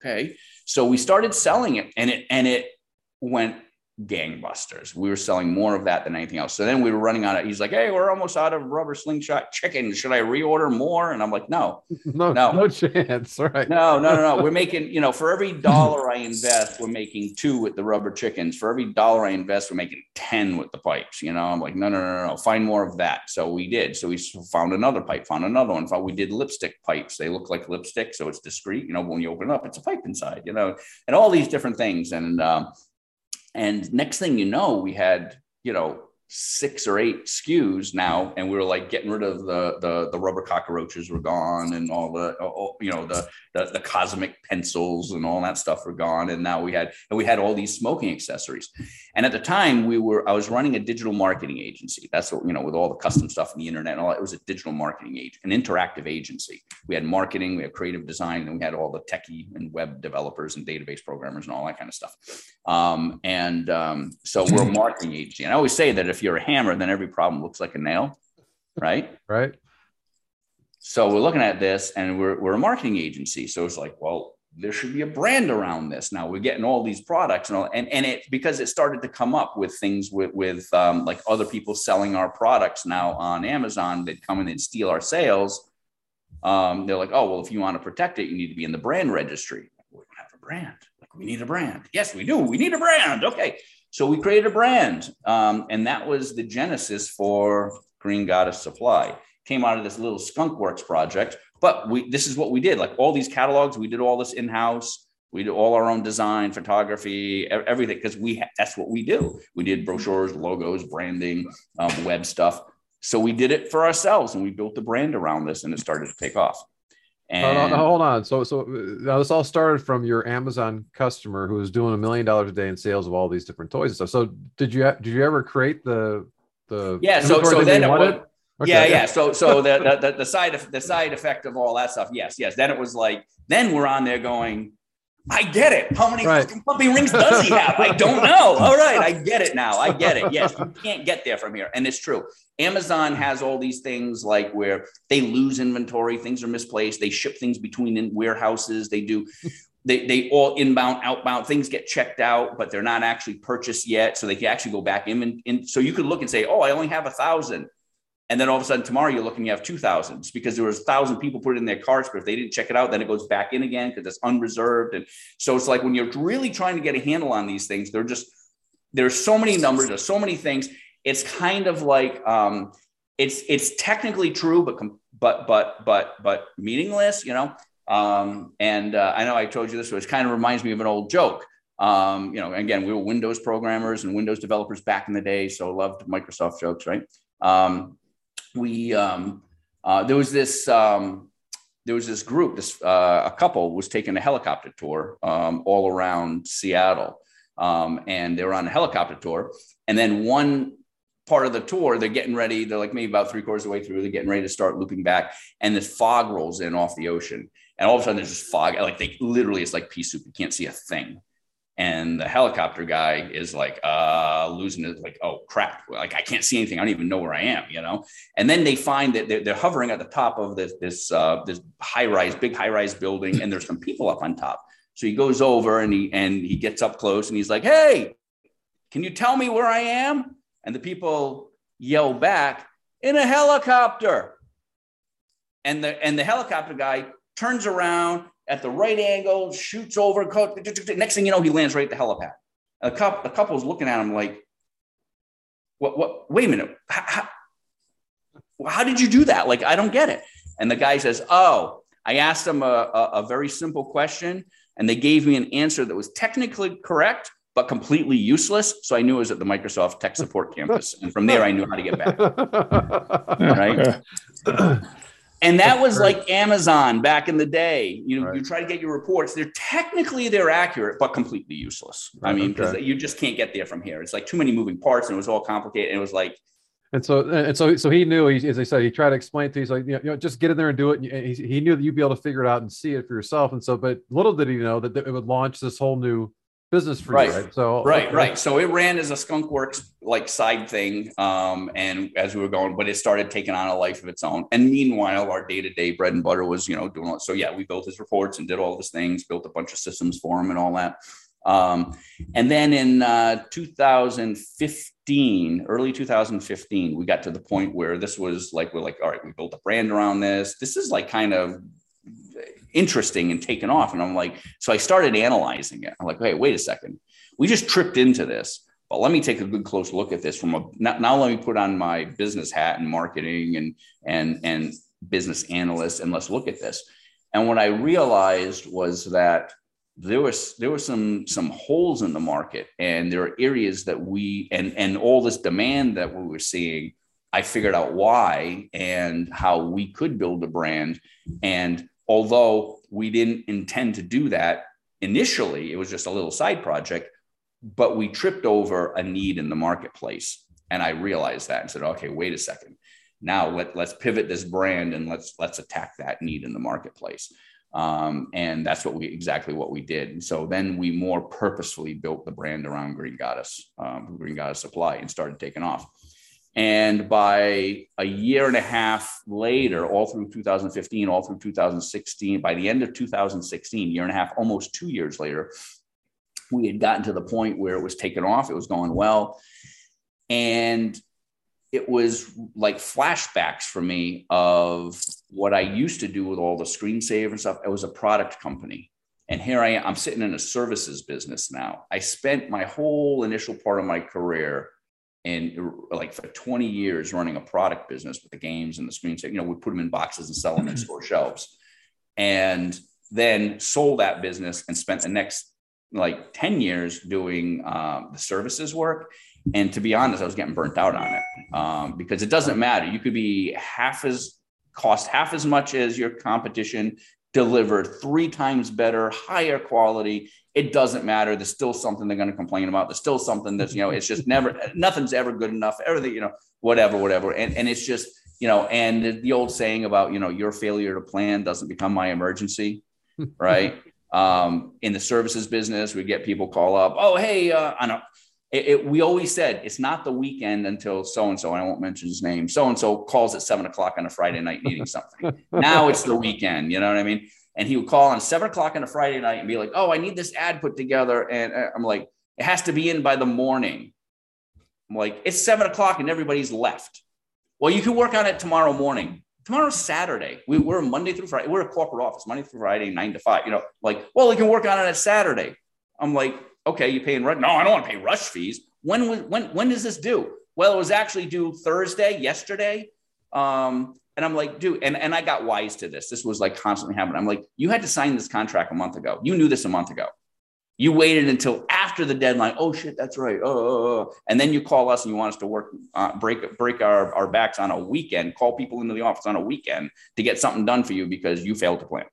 okay. So we started selling it, and it and it went gangbusters. We were selling more of that than anything else. So then we were running out of, he's like, Hey, we're almost out of rubber slingshot chicken. Should I reorder more? And I'm like, no, no, no, no chance. Right. No, no, no, no. We're making, you know, for every dollar I invest, we're making two with the rubber chickens. For every dollar I invest, we're making 10 with the pipes. You know, I'm like, no, no, no, no, find more of that. So we did. So we found another pipe, found another one. Found, we did lipstick pipes. They look like lipstick. So it's discreet. You know, when you open it up, it's a pipe inside, you know, and all these different things. And, um, and next thing you know, we had, you know, six or eight SKUs now, and we were like getting rid of the the, the rubber cockroaches were gone, and all the all, you know the, the, the cosmic pencils and all that stuff were gone, and now we had and we had all these smoking accessories. And at the time, we were I was running a digital marketing agency. That's what you know with all the custom stuff on the internet and all that. It was a digital marketing agent, an interactive agency. We had marketing, we had creative design, and we had all the techie and web developers and database programmers and all that kind of stuff. Um, and um, so we're a marketing agency. And I always say that if you're a hammer, then every problem looks like a nail, right? Right. So we're looking at this and we're, we're a marketing agency. So it's like, well, there should be a brand around this. Now we're getting all these products and all, and, and it because it started to come up with things with with um, like other people selling our products now on Amazon that come in and steal our sales. Um, they're like, oh well, if you want to protect it, you need to be in the brand registry. We don't have a brand. Like we need a brand. Yes, we do. We need a brand. Okay, so we created a brand, um, and that was the genesis for Green Goddess Supply. Came out of this little Skunk Works project, but we this is what we did. Like all these catalogs, we did all this in house. We did all our own design, photography, everything because we that's what we do. We did brochures, logos, branding, um, web stuff. So we did it for ourselves, and we built the brand around this, and it started to take off. And hold on. So, so uh, now this all started from your Amazon customer who was doing a million dollars a day in sales of all these different toys and stuff. So, did you did you ever create the the yeah? So, so then it okay. yeah, yeah. So, so the, the the side the side effect of all that stuff. Yes, yes. Then it was like then we're on there going I get it. How many right. puppy rings does he have? I don't know. All right, I get it now. I get it. Yes, you can't get there from here, and it's true. Amazon has all these things like where they lose inventory, things are misplaced, they ship things between warehouses, they do. They, they all inbound, outbound things get checked out, but they're not actually purchased yet. So they can actually go back in. And, in so you could look and say, Oh, I only have a thousand and then all of a sudden tomorrow you're looking, you have two thousands because there was a thousand people put it in their carts, but if they didn't check it out, then it goes back in again because it's unreserved. And so it's like when you're really trying to get a handle on these things, they're just there's so many numbers, there's so many things. It's kind of like um, it's it's technically true, but but but but but meaningless, you know. Um, and uh, I know I told you this, but it kind of reminds me of an old joke. Um, you know, again, we were Windows programmers and Windows developers back in the day, so loved Microsoft jokes, right? Um, we um, uh, there was this um, there was this group, this uh, a couple was taking a helicopter tour um, all around Seattle, um, and they were on a helicopter tour, and then one part of the tour they're getting ready they're like maybe about three quarters of the way through they're getting ready to start looping back and this fog rolls in off the ocean. And all of a sudden there's just fog like they literally it's like pea soup. You can't see a thing and the helicopter guy is like uh losing it like oh crap. Like i can't see anything. I don't even know where i am you know? And then they find that they're, they're hovering at the top of this this uh this high rise big high rise building and there's some people up on top. So he goes over and he and he gets up close and he's like hey can you tell me where i am? And the people yell back in a helicopter. And the and the helicopter guy turns around at the right angle, shoots over. Next thing you know, he lands right at the helipad. A couple, a couple's looking at him like, "What? What? Wait a minute. How, how, how, did you do that? Like, I don't get it." And the guy says, "Oh, I asked them a, a, a very simple question, and they gave me an answer that was technically correct." But completely useless. So I knew it was at the Microsoft Tech Support Campus. And from there, I knew how to get back. right. And that was like Amazon back in the day. You know, right. you try to get your reports. They're technically they're accurate, but completely useless. Right. I mean, because okay. you just can't get there from here. It's like too many moving parts, and it was all complicated. And it was like, and so and so so he knew. He, as I said, he tried to explain to you. He's like, you know, just get in there and do it. And he, he knew that you'd be able to figure it out and see it for yourself. And so, but little did he know that it would launch this whole new business for right. you, right? So right, okay. right. So it ran as a Skunk Works like side thing, um, and as we were going, but it started taking on a life of its own. And meanwhile, our day to day bread and butter was, you know, doing all. So yeah, we built his reports and did all these things, built a bunch of systems for him and all that. Um, and then in uh, 2015, early 2015, we got to the point where this was like, we're like, all right, we built a brand around this. This is like kind of interesting and taken off. And I'm like, so I started analyzing it. I'm like, hey, wait a second. We just tripped into this, but let me take a good close look at this from a now, now let me put on my business hat and marketing and and and business analyst and let's look at this. And what I realized was that there was there were some some holes in the market and there are areas that we and and all this demand that we were seeing i figured out why and how we could build a brand and although we didn't intend to do that initially it was just a little side project but we tripped over a need in the marketplace and i realized that and said okay wait a second now let, let's pivot this brand and let's let's attack that need in the marketplace um, and that's what we exactly what we did. And so then we more purposefully built the brand around Green Goddess, um, Green Goddess Supply, and started taking off. And by a year and a half later, all through 2015, all through 2016, by the end of 2016, year and a half, almost two years later, we had gotten to the point where it was taken off. It was going well. And it was like flashbacks for me of what I used to do with all the screensaver and stuff. It was a product company. And here I am, I'm sitting in a services business now. I spent my whole initial part of my career in like for 20 years running a product business with the games and the screensaver. You know, we put them in boxes and sell them in store shelves. And then sold that business and spent the next like 10 years doing um, the services work and to be honest, I was getting burnt out on it um, because it doesn't matter. You could be half as cost half as much as your competition, deliver three times better, higher quality. It doesn't matter. There's still something they're going to complain about. There's still something that's, you know, it's just never, nothing's ever good enough. Everything, you know, whatever, whatever. And, and it's just, you know, and the old saying about, you know, your failure to plan doesn't become my emergency, right? um, in the services business, we get people call up, oh, hey, uh, I know it, it, we always said it's not the weekend until so and so, I won't mention his name. So and so calls at seven o'clock on a Friday night needing something. now it's the weekend. You know what I mean? And he would call on seven o'clock on a Friday night and be like, "Oh, I need this ad put together," and uh, I'm like, "It has to be in by the morning." I'm like, "It's seven o'clock and everybody's left." Well, you can work on it tomorrow morning. Tomorrow's Saturday. We, we're Monday through Friday. We're a corporate office, Monday through Friday, nine to five. You know, like, well, you can work on it at Saturday. I'm like, okay, you paying rent? No, I don't want to pay rush fees. When was when when does this due? Well, it was actually due Thursday, yesterday. Um, and I'm like, dude, and, and I got wise to this. This was like constantly happening. I'm like, you had to sign this contract a month ago. You knew this a month ago. You waited until after the deadline. Oh shit, that's right. Oh, oh, oh. and then you call us and you want us to work, uh, break break our, our backs on a weekend. Call people into the office on a weekend to get something done for you because you failed to plan.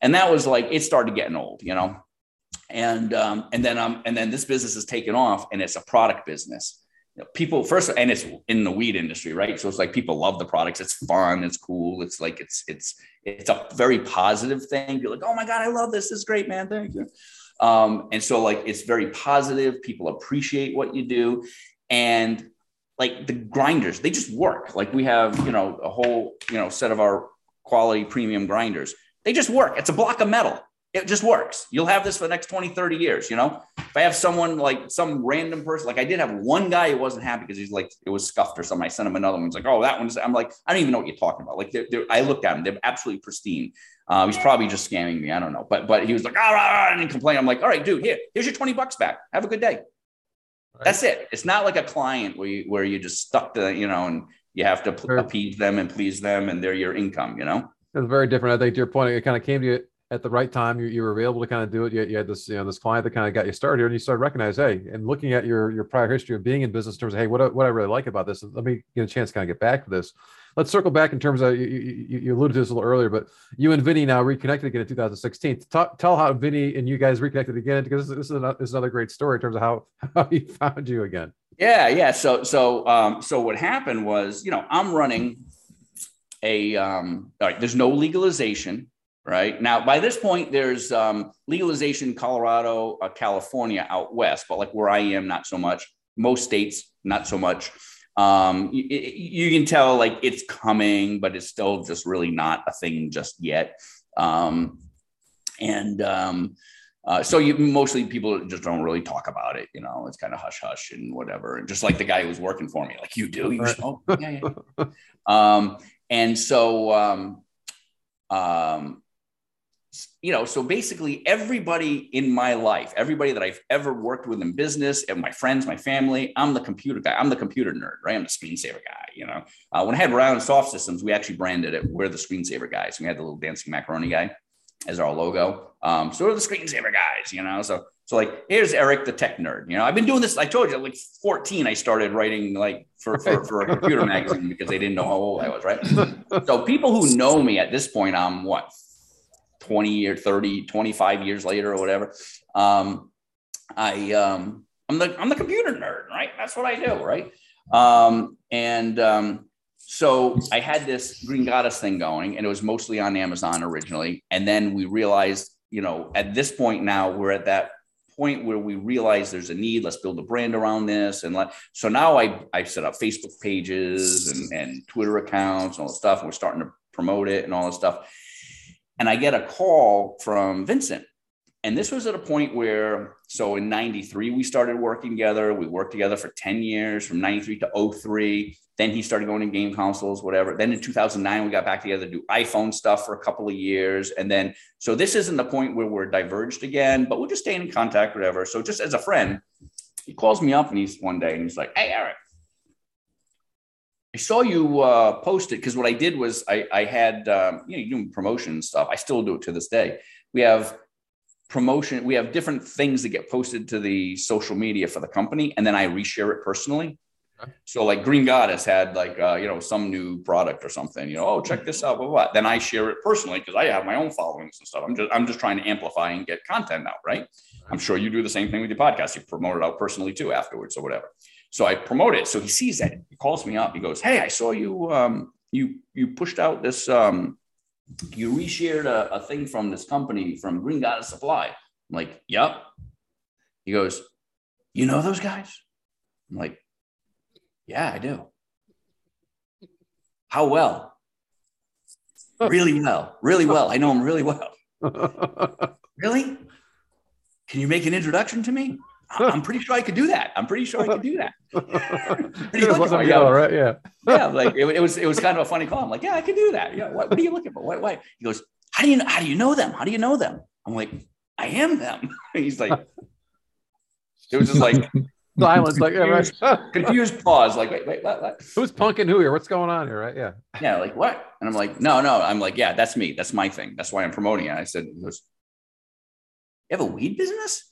And that was like it started getting old, you know and um, and then um, and then this business is taken off, and it's a product business. People first, and it's in the weed industry, right? So it's like people love the products. It's fun. It's cool. It's like it's it's it's a very positive thing. You're like, oh my god, I love this. This is great, man. Thank you. Um, and so like it's very positive. People appreciate what you do, and like the grinders, they just work. Like we have, you know, a whole you know set of our quality premium grinders. They just work. It's a block of metal it just works. You'll have this for the next 20, 30 years. You know, if I have someone like some random person, like I did have one guy who wasn't happy because he's like, it was scuffed or something. I sent him another one. He's like, oh, that one's, I'm like, I don't even know what you're talking about. Like, they're, they're, I looked at him, they're absolutely pristine. Uh, he's probably just scamming me. I don't know. But, but he was like, ah, ah, ah and he complained. I'm like, all right, dude, here, here's your 20 bucks back. Have a good day. Right. That's it. It's not like a client where you, where you just stuck to, you know, and you have to sure. appease them and please them and they're your income, you know? It's very different. I think to your point, it kind of came to you at the right time. You, you were able to kind of do it. You, you had this, you know, this client that kind of got you started here, and you started recognize, hey, and looking at your your prior history of being in business in terms of, hey, what what I really like about this. Let me get a chance to kind of get back to this. Let's circle back in terms of you, you, you alluded to this a little earlier, but you and Vinny now reconnected again in 2016. Talk, tell how Vinny and you guys reconnected again because this, is another, this is another great story in terms of how how he found you again. Yeah, yeah. So so um, so what happened was, you know, I'm running a um, all right. There's no legalization right? Now by this point there's um, legalization in colorado uh, california out west but like where i am not so much. Most states not so much. Um, you, you, can tell like it's coming but it's still just really not a thing just yet. Um, and um, uh, so you mostly people just don't really talk about it you know? It's kind of hush hush and whatever and just like the guy who was working for me like you do? You oh, yeah, yeah. um, and so um, um, you know, so basically everybody in my life, everybody that I've ever worked with in business and my friends, my family, I'm the computer guy. I'm the computer nerd, right? I'm the screensaver guy. You know, uh, when I had Rhode Island Soft Systems, we actually branded it. We're the screensaver guys. We had the little dancing macaroni guy as our logo. Um, so we're the screensaver guys, you know. So so like here's Eric, the tech nerd. You know, I've been doing this. I told you, like 14, I started writing like for for, for a computer magazine because they didn't know how old I was, right? so people who know me at this point, I'm what 20 or 30, 25 years later or whatever. Um, I, um, I'm the, I'm the computer nerd, right? That's what I do. Right. Um, and, um, so I had this Green Goddess thing going and it was mostly on Amazon originally. And then we realized, you know, at this point now we're at that point where we realize there's a need. Let's build a brand around this. And let, so now I, I set up Facebook pages and, and Twitter accounts and all the stuff. And we're starting to promote it and all this stuff. And I get a call from Vincent. And this was at a point where, so in 93, we started working together. We worked together for 10 years from 93 to 03. Then he started going to game consoles, whatever. Then in 2009, we got back together to do iPhone stuff for a couple of years. And then, so this isn't the point where we're diverged again, but we're just staying in contact, whatever. So just as a friend, he calls me up and he's one day and he's like, Hey, Eric, I saw you uh, post it because what I did was I, I had um, you know doing promotion stuff. I still do it to this day. We have promotion. We have different things that get posted to the social media for the company, and then I reshare it personally. So like Green Goddess had like uh, you know some new product or something. You know, oh check this out. Blah, blah, blah. Then I share it personally because I have my own followings and stuff. I'm just I'm just trying to amplify and get content out. Right. I'm sure you do the same thing with your podcast. You promote it out personally too afterwards or whatever. So I promote it. So he sees that. He calls me up. He goes, "Hey, I saw you. Um, you you pushed out this. Um, you reshared a, a thing from this company from Green Goddess Supply." I'm like, "Yep." He goes, "You know those guys?" I'm like, "Yeah, I do." How well? really well. Really well. I know him really well. really? Can you make an introduction to me? I'm pretty sure I could do that. I'm pretty sure I could do that. it wasn't yeah, uh, right? Yeah. yeah. Like it, it, was, it was kind of a funny call. I'm like, yeah, I could do that. Yeah. What, what are you looking for? Why, why? He goes, how do you know, how do you know them? How do you know them? I'm like, I am them. He's like, it was just like silence, like confused, yeah, right. confused pause. Like, wait, wait, what, what? Who's punking who here? What's going on here? Right? Yeah. Yeah. Like what? And I'm like, no, no. I'm like, yeah, that's me. That's my thing. That's why I'm promoting it. I said, goes, you have a weed business?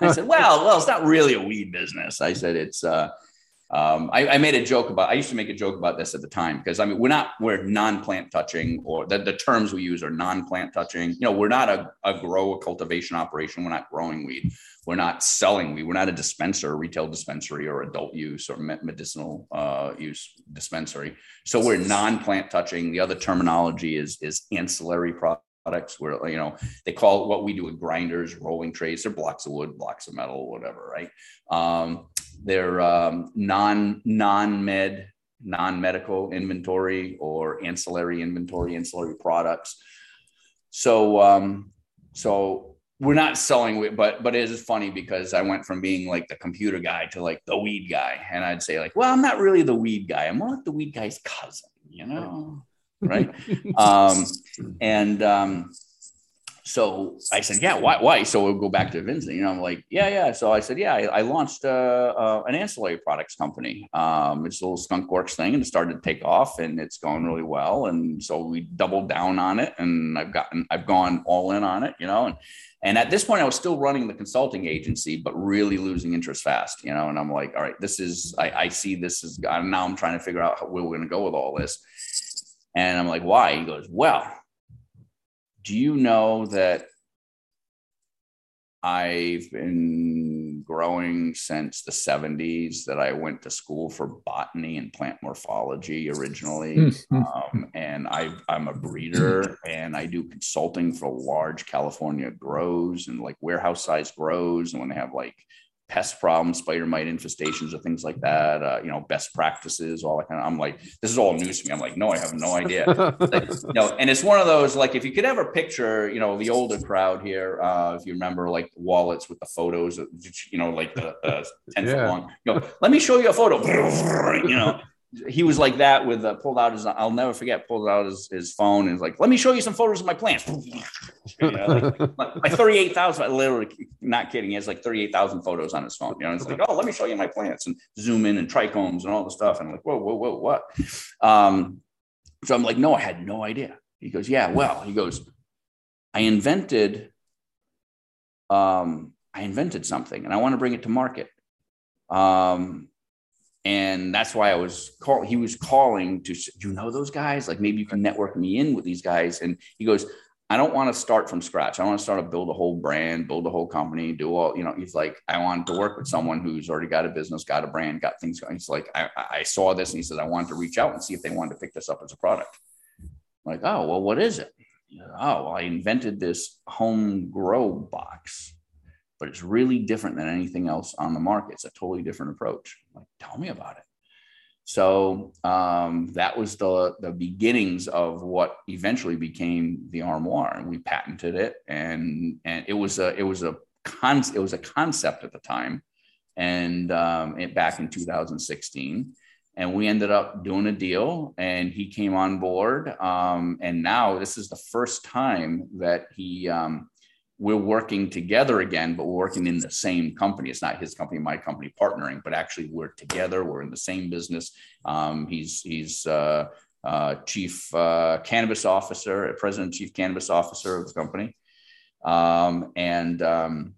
I said, well, well, it's not really a weed business. I said, it's, uh, um, I, I, made a joke about, I used to make a joke about this at the time because I mean, we're not, we're non-plant touching or the, the terms we use are non-plant touching. You know, we're not a, a grow, a cultivation operation. We're not growing weed. We're not selling weed. We're not a dispenser, retail dispensary or adult use or medicinal uh, use dispensary. So we're non-plant touching. The other terminology is, is ancillary products products where you know they call what we do with grinders rolling trays. They're blocks of wood blocks of metal whatever right? Um, they're um, non non med non medical inventory or ancillary inventory ancillary products. So um, so we're not selling but but it is funny because i went from being like the computer guy to like the weed guy. And i'd say like well i'm not really the weed guy. I'm more like the weed guy's cousin you know right? um, and um, so I said, yeah, why? Why? So we'll go back to Vincent. You know, I'm like, yeah, yeah. So I said, yeah, I, I launched uh, uh, an ancillary products company. Um, it's a little skunk works thing, and it started to take off, and it's going really well. And so we doubled down on it, and I've gotten, I've gone all in on it. You know, and and at this point, I was still running the consulting agency, but really losing interest fast. You know, and I'm like, all right, this is, I, I see this is now. I'm trying to figure out how, where we're going to go with all this and I'm like, why? He goes, well, do you know that I've been growing since the 70s that I went to school for botany and plant morphology originally. Mm-hmm. um, and I, I'm a breeder and I do consulting for large California grows and like warehouse size grows. And when they have like pest problems, spider mite infestations, or things like that. Uh, you know, best practices, all that kind of. I'm like, this is all news to me. I'm like, no, I have no idea. like, you know, and it's one of those like, if you could ever picture, you know, the older crowd here, uh, if you remember, like wallets with the photos, you know, like the uh, ten yeah. foot long. You know, let me show you a photo. you know, he was like that with uh, pulled out his I'll never forget pulled out his, his phone and was like let me show you some photos of my plants. You know, like, my 38,000 literally not kidding he has like 38,000 photos on his phone you know it's like oh let me show you my plants and zoom in and trichomes and all the stuff and I'm like whoa whoa whoa what? Um so I'm like no I had no idea. He goes yeah well he goes I invented um I invented something and I want to bring it to market. Um and that's why I was call. He was calling to, you know, those guys. Like maybe you can network me in with these guys. And he goes, I don't want to start from scratch. I want to start to build a whole brand, build a whole company, do all. You know, he's like, I want to work with someone who's already got a business, got a brand, got things going. He's like, I, I saw this, and he says, I wanted to reach out and see if they wanted to pick this up as a product. I'm like, oh well, what is it? Oh, well, I invented this home grow box but it's really different than anything else on the market. It's a totally different approach. Like, tell me about it. So um, that was the the beginnings of what eventually became the armoire, and we patented it, and and it was a it was a con it was a concept at the time, and um, it, back in 2016, and we ended up doing a deal, and he came on board, um, and now this is the first time that he um, we're working together again, but we're working in the same company. It's not his company, my company partnering, but actually we're together. We're in the same business. Um, he's he's uh, uh, chief uh, cannabis officer, president chief cannabis officer of the company, um, and um,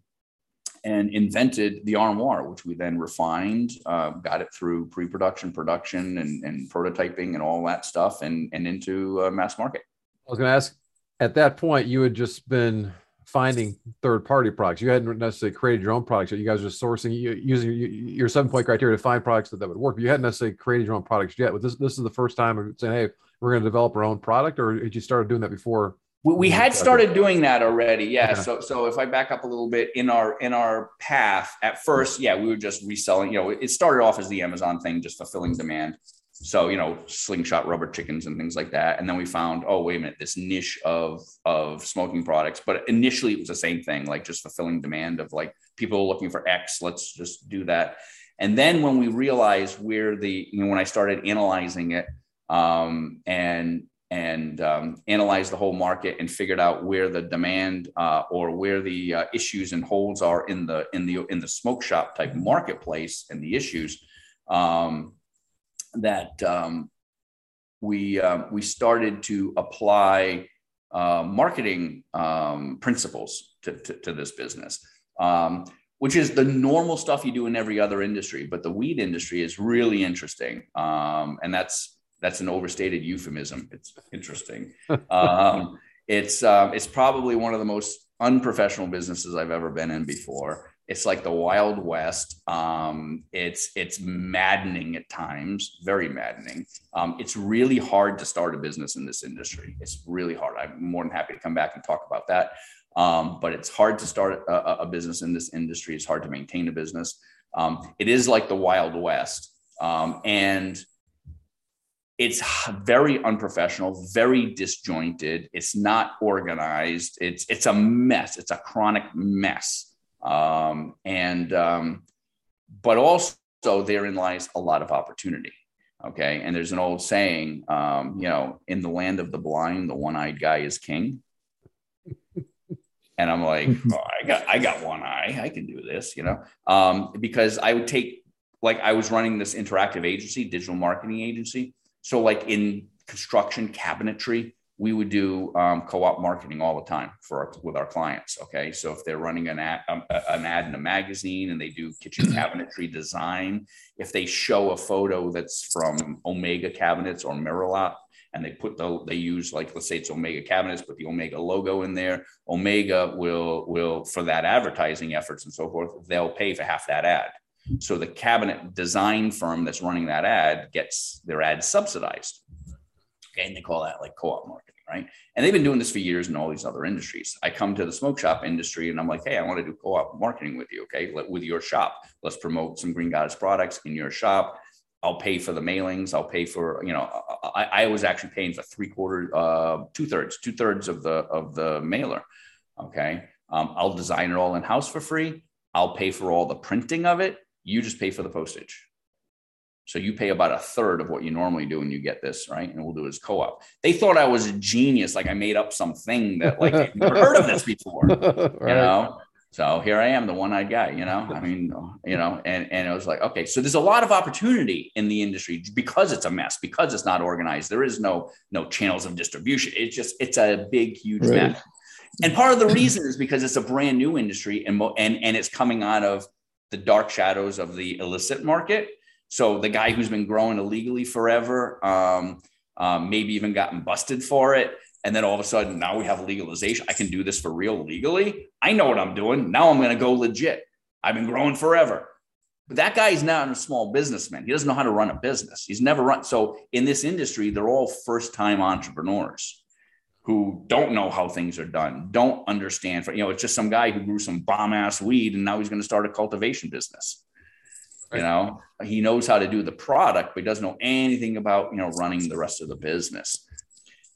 and invented the armoire, which we then refined, uh, got it through pre-production, production, and, and prototyping, and all that stuff, and and into uh, mass market. I was going to ask. At that point, you had just been finding third party products. You hadn't necessarily created your own products. You guys were sourcing using your seven point criteria to find products that, that would work. But you hadn't necessarily created your own products yet. But this this is the first time of saying, hey, we're going to develop our own product, or did you start doing that before? We, we had started doing that already. Yeah. So so if I back up a little bit in our in our path, at first, yeah, we were just reselling. You know, it started off as the Amazon thing, just fulfilling demand. So, you know, slingshot rubber chickens and things like that. And then we found, oh, wait a minute, this niche of of smoking products. But initially it was the same thing, like just fulfilling demand of like people looking for X, let's just do that. And then when we realized where the, you know, when I started analyzing it um, and and um, analyzed the whole market and figured out where the demand uh, or where the uh, issues and holds are in the in the in the smoke shop type marketplace and the issues. Um, that um, we uh, we started to apply uh, marketing um, principles to, to, to, this business, um, which is the normal stuff you do in every other industry. But the weed industry is really interesting, um, and that's that's an overstated euphemism. It's interesting. Um, it's uh, it's probably one of the most unprofessional businesses I've ever been in before. It's like the Wild West. Um, it's it's maddening at times, very maddening. Um, it's really hard to start a business in this industry. It's really hard. I'm more than happy to come back and talk about that. Um, but it's hard to start a, a, business in this industry. It's hard to maintain a business. Um, it is like the Wild West, um, and it's very unprofessional, very disjointed. It's not organized. It's it's a mess. It's a chronic mess. Um, and, um, but also therein lies a lot of opportunity. Okay. And there's an old saying, um, you know, in the land of the blind, the one eyed guy is king. And I'm like, oh, I got, I got one eye. I can do this, you know, um, because I would take, like, I was running this interactive agency, digital marketing agency. So, like in construction cabinetry, we would do um, co-op marketing all the time for our, with our clients. Okay, so if they're running an ad, um, an ad in a magazine and they do kitchen cabinetry design, if they show a photo that's from Omega Cabinets or Merillat, and they put the they use like let's say it's Omega cabinets, put the Omega logo in there. Omega will will for that advertising efforts and so forth, they'll pay for half that ad. So the cabinet design firm that's running that ad gets their ad subsidized. Okay, and they call that like co-op marketing, right? And they've been doing this for years in all these other industries. I come to the smoke shop industry and I'm like, hey, I want to do co-op marketing with you. Okay, with your shop, let's promote some Green Goddess products in your shop. I'll pay for the mailings. I'll pay for, you know, I, I was actually paying for three quarters, uh, two thirds, two thirds of the of the mailer. Okay, um, I'll design it all in house for free. I'll pay for all the printing of it. You just pay for the postage. So you pay about a third of what you normally do when you get this, right? And we'll do it as co-op. They thought I was a genius, like I made up something that like I've never heard of this before. right. You know, so here I am, the one-eyed guy, you know, I mean, you know, and, and it was like, okay, so there's a lot of opportunity in the industry because it's a mess, because it's not organized. There is no, no channels of distribution. It's just, it's a big, huge right. mess. And part of the reason is because it's a brand new industry and, and, and it's coming out of the dark shadows of the illicit market. So the guy who's been growing illegally forever, um, um, maybe even gotten busted for it. And then all of a sudden, now we have legalization. I can do this for real legally. I know what I'm doing. Now I'm going to go legit. I've been growing forever. But that guy is not a small businessman. He doesn't know how to run a business. He's never run. So in this industry, they're all first time entrepreneurs who don't know how things are done, don't understand. For, you know, it's just some guy who grew some bomb ass weed and now he's going to start a cultivation business. Right. You know, he knows how to do the product, but he doesn't know anything about, you know, running the rest of the business.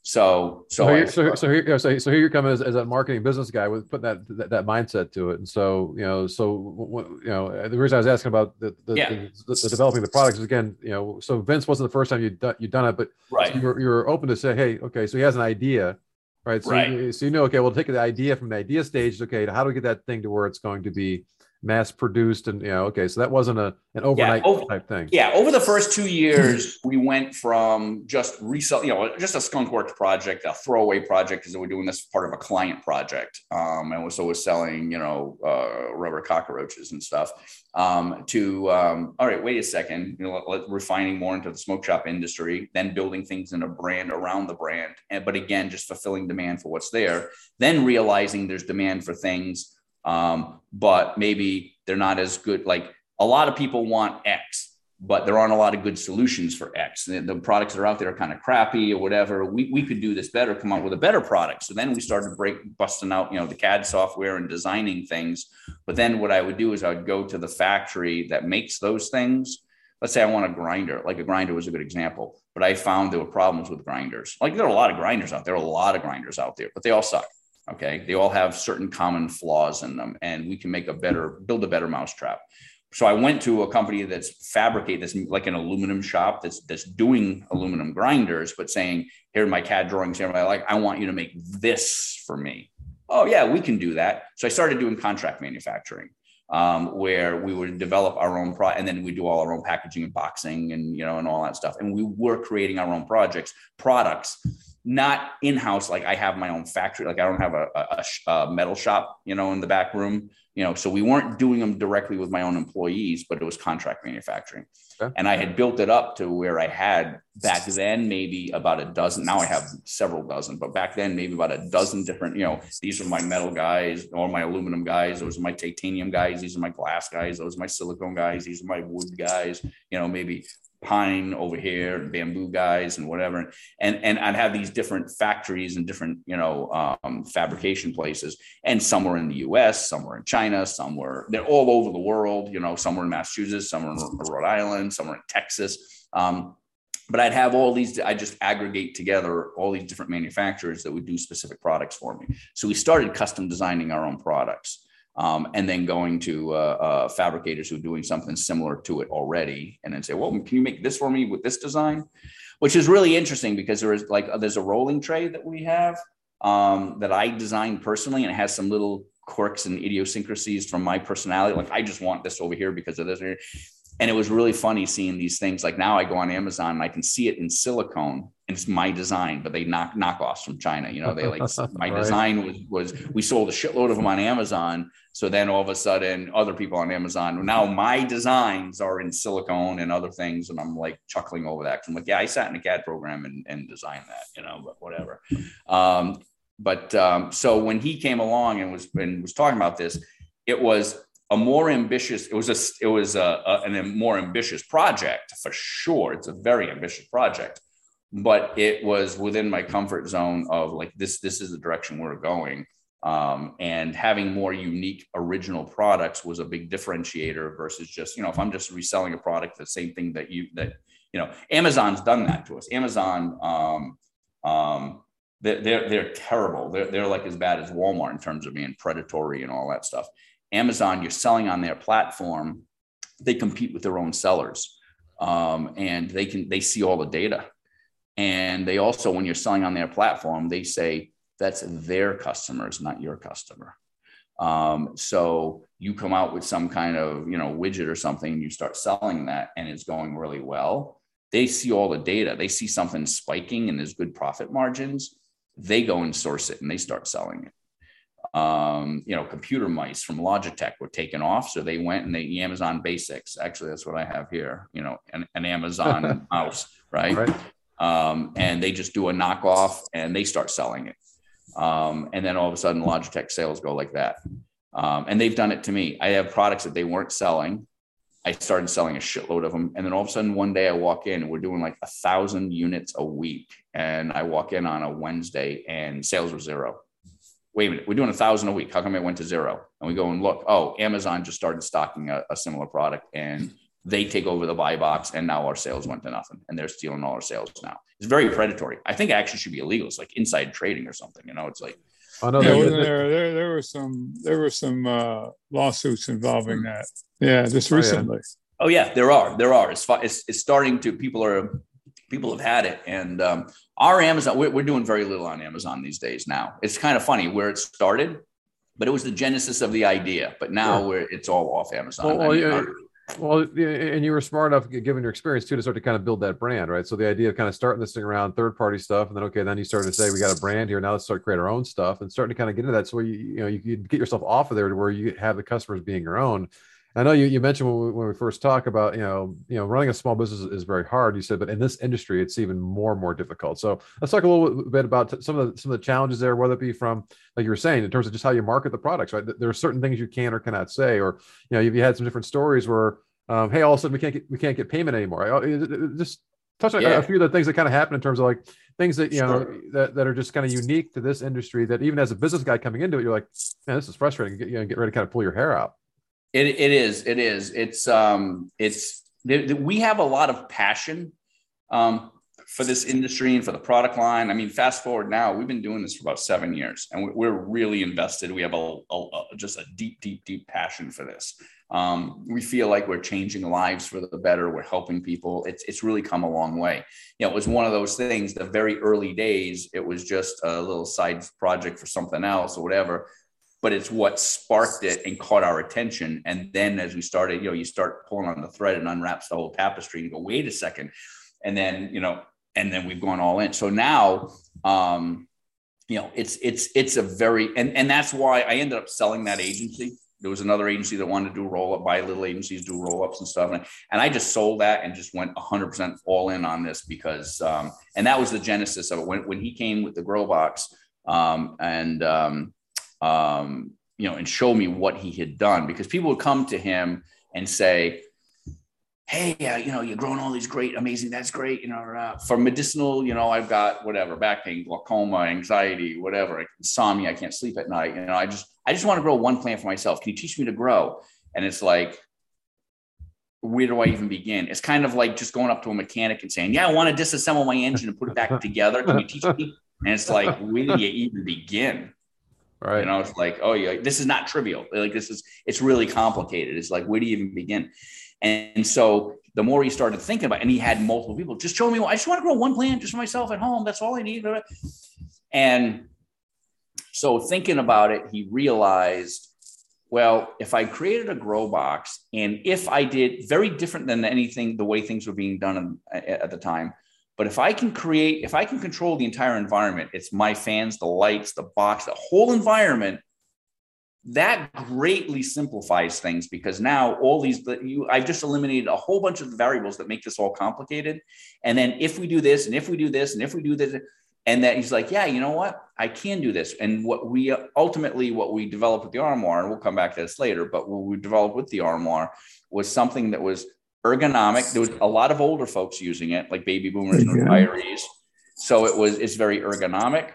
So, so, so, here, so, so, here, so, so here you come as, as a marketing business guy with putting that, that, that mindset to it. And so, you know, so, you know, uh, the reason I was asking about the, the, yeah. the, the, developing the products is again, you know, so Vince wasn't the first time you'd done, you'd done it, but right. You, were, you were open to say, Hey, okay, so he has an idea, right? So, right. You, so you know, okay, we'll take the idea from the idea stage. Okay. How do we get that thing to where it's going to be mass produced and you know okay so that wasn't a an overnight yeah, over, type thing. yeah over the first two years we went from just resell you know just a skunk works project a throwaway project because we're doing this part of a client project um, and so we're selling you know uh, rubber cockroaches and stuff um, to um, all right wait a second you know let, let, refining more into the smoke shop industry then building things in a brand around the brand and but again just fulfilling demand for what's there then realizing there's demand for things um, but maybe they're not as good. Like a lot of people want X, but there aren't a lot of good solutions for X. The, the products that are out there are kind of crappy or whatever. We, we could do this better, come up with a better product. So then we started break busting out, you know, the CAD software and designing things. But then what I would do is I would go to the factory that makes those things. Let's say I want a grinder, like a grinder was a good example, but I found there were problems with grinders. Like there are a lot of grinders out there, a lot of grinders out there, but they all suck. Okay. They all have certain common flaws in them, and we can make a better, build a better mousetrap. So I went to a company that's fabricate this like an aluminum shop that's that's doing aluminum grinders, but saying, here are my CAD drawings, here I like, I want you to make this for me. Oh yeah, we can do that. So I started doing contract manufacturing. Um, where we would develop our own product and then we do all our own packaging and boxing and you know and all that stuff and we were creating our own projects products not in house. Like I have my own factory. Like I don't have a, a, a, metal shop, you know, in the back room, you know, so we weren't doing them directly with my own employees, but it was contract manufacturing. Okay. And I had built it up to where I had back then maybe about a dozen. Now I have several dozen, but back then maybe about a dozen different. You know, these are my metal guys, or my aluminum guys. Those are my titanium guys. These are my glass guys. Those are my silicone guys. These are my wood guys. You know, maybe pine over here and bamboo guys and whatever. And and i'd have these different factories and different you know um, fabrication places. And some were in the us some were in china some were they're all over the world you know some were in massachusetts some were in rhode island some were in texas. Um, but I'd have all these, I just aggregate together all these different manufacturers that would do specific products for me. So we started custom designing our own products um, and then going to uh, uh, fabricators who are doing something similar to it already, and then say, "Well, can you make this for me with this design?" Which is really interesting because there is like there's a rolling tray that we have um, that I designed personally, and it has some little quirks and idiosyncrasies from my personality. Like I just want this over here because of this. and it was really funny seeing these things. Like now I go on Amazon and I can see it in silicone and it's my design, but they knock knockoffs from China. You know, they like my right. design was was we sold a shitload of them on Amazon. So then all of a sudden, other people on Amazon now my designs are in silicone and other things, and I'm like chuckling over that. I'm like, yeah, I sat in a CAD program and, and designed that, you know, but whatever. Um, but um, so when he came along and was and was talking about this, it was a more ambitious it was a it was a, a, a more ambitious project for sure it's a very ambitious project but it was within my comfort zone of like this this is the direction we're going um, and having more unique original products was a big differentiator versus just you know if i'm just reselling a product the same thing that you that you know amazon's done that to us amazon um, um, they're, they're, they're terrible they're, they're like as bad as walmart in terms of being predatory and all that stuff Amazon, you're selling on their platform, they compete with their own sellers. Um, and they can they see all the data. And they also, when you're selling on their platform, they say that's their customers, not your customer. Um, so you come out with some kind of you know widget or something, and you start selling that, and it's going really well. They see all the data. They see something spiking, and there's good profit margins. They go and source it, and they start selling it um, you know, computer mice from Logitech were taken off. So they went and they Amazon Basics. Actually, that's what I have here. You know, an, an Amazon mouse, right? right. Um, and they just do a knockoff and they start selling it. Um, and then all of a sudden, Logitech sales go like that. Um, and they've done it to me. I have products that they weren't selling. I started selling a shitload of them. And then all of a sudden, one day I walk in and we're doing like a thousand units a week. And I walk in on a Wednesday and sales were zero wait a minute, we're doing a thousand a week. How come it went to zero? And we go and look, oh, Amazon just started stocking a, a, similar product and they take over the buy box and now our sales went to nothing and they're stealing all our sales now. It's very predatory. I think it actually should be illegal. It's like inside trading or something, you know, it's like. I know yeah, there, there, there were some, there were some uh, lawsuits involving hmm. that. Yeah, just recently. Oh yeah. oh yeah, there are, there are. It's, it's, it's starting to, people are people have had it. And um, our Amazon, we're, we're, doing very little on Amazon these days now. It's kind of funny where it started, but it was the genesis of the idea. But now yeah. we're, it's all off Amazon. Well, well, yeah, well, and you were smart enough, given your experience too, to start to kind of build that brand, right? So the idea of kind of starting this thing around third party stuff, and then okay, then you started to say we got a brand here. Now let's start create our own stuff, and starting to kind of get into that. So you you know you, you get yourself off of there to where you have the customers being your own I know you, you mentioned when we, when we first talk about, you know, you know, running a small business is very hard. You said, but in this industry, it's even more and more difficult. So let's talk a little bit about some of the, some of the challenges there, whether it be from, like you were saying, in terms of just how you market the products, right? There are certain things you can or cannot say, or, you know, if you had some different stories where, um, Hey, all of a sudden we can't get, we can't get payment anymore. Right? Just touch on yeah. a few of the things that kind of happen in terms of like things that, you sure. know, that, that are just kind of unique to this industry that even as a business guy coming into it, you're like, man, this is frustrating. You know, get ready to kind of pull your hair out. It, it is. It is. It's um. It's we have a lot of passion um, for this industry and for the product line. I mean, fast forward now, we've been doing this for about seven years, and we're really invested. We have a, a, a just a deep, deep, deep passion for this. Um, we feel like we're changing lives for the better. We're helping people. It's it's really come a long way. You know, it was one of those things. The very early days, it was just a little side project for something else or whatever but it's what sparked it and caught our attention. And then as we started, you know, you start pulling on the thread and unwraps the whole tapestry and go, wait a second. And then, you know, and then we've gone all in. So now, um, you know, it's, it's, it's a very, and, and that's why I ended up selling that agency. There was another agency that wanted to do roll up, buy little agencies, do roll ups and stuff. And, and I just sold that and just went 100% all in on this because, um, and that was the genesis of it. When, when he came with the grow box, um, and, um, um, you know, and show me what he had done because people would come to him and say, Hey, uh, you know, you're growing all these great, amazing. That's great. You know, uh, for medicinal, you know, I've got whatever back pain, glaucoma, anxiety, whatever, insomnia. I can't sleep at night. You know, I just, I just want to grow one plant for myself. Can you teach me to grow? And it's like, where do I even begin? It's kind of like just going up to a mechanic and saying, "Yeah, I want to disassemble my engine and put it back together. Can you teach me?" And it's like, where do you even begin? Right. You know, it's like, oh yeah, this is not trivial. Like this is, it's really complicated. It's like, where do you even begin? And so the more he started thinking about, it, and he had multiple people, just show me. I just want to grow one plant just for myself at home. That's all I need. And so thinking about it, he realized well, if I created a grow box and if I did very different than anything, the way things were being done at the time, but if I can create, if I can control the entire environment, it's my fans, the lights, the box, the whole environment, that greatly simplifies things because now all these you I've just eliminated a whole bunch of variables that make this all complicated. And then if we do this, and if we do this, and if we do this, and that he's like, yeah, you know what, I can do this. And what we ultimately what we developed with the armoire, and we'll come back to this later, but what we developed with the armoire was something that was ergonomic. There was a lot of older folks using it, like baby boomers and retirees. So it was it's very ergonomic.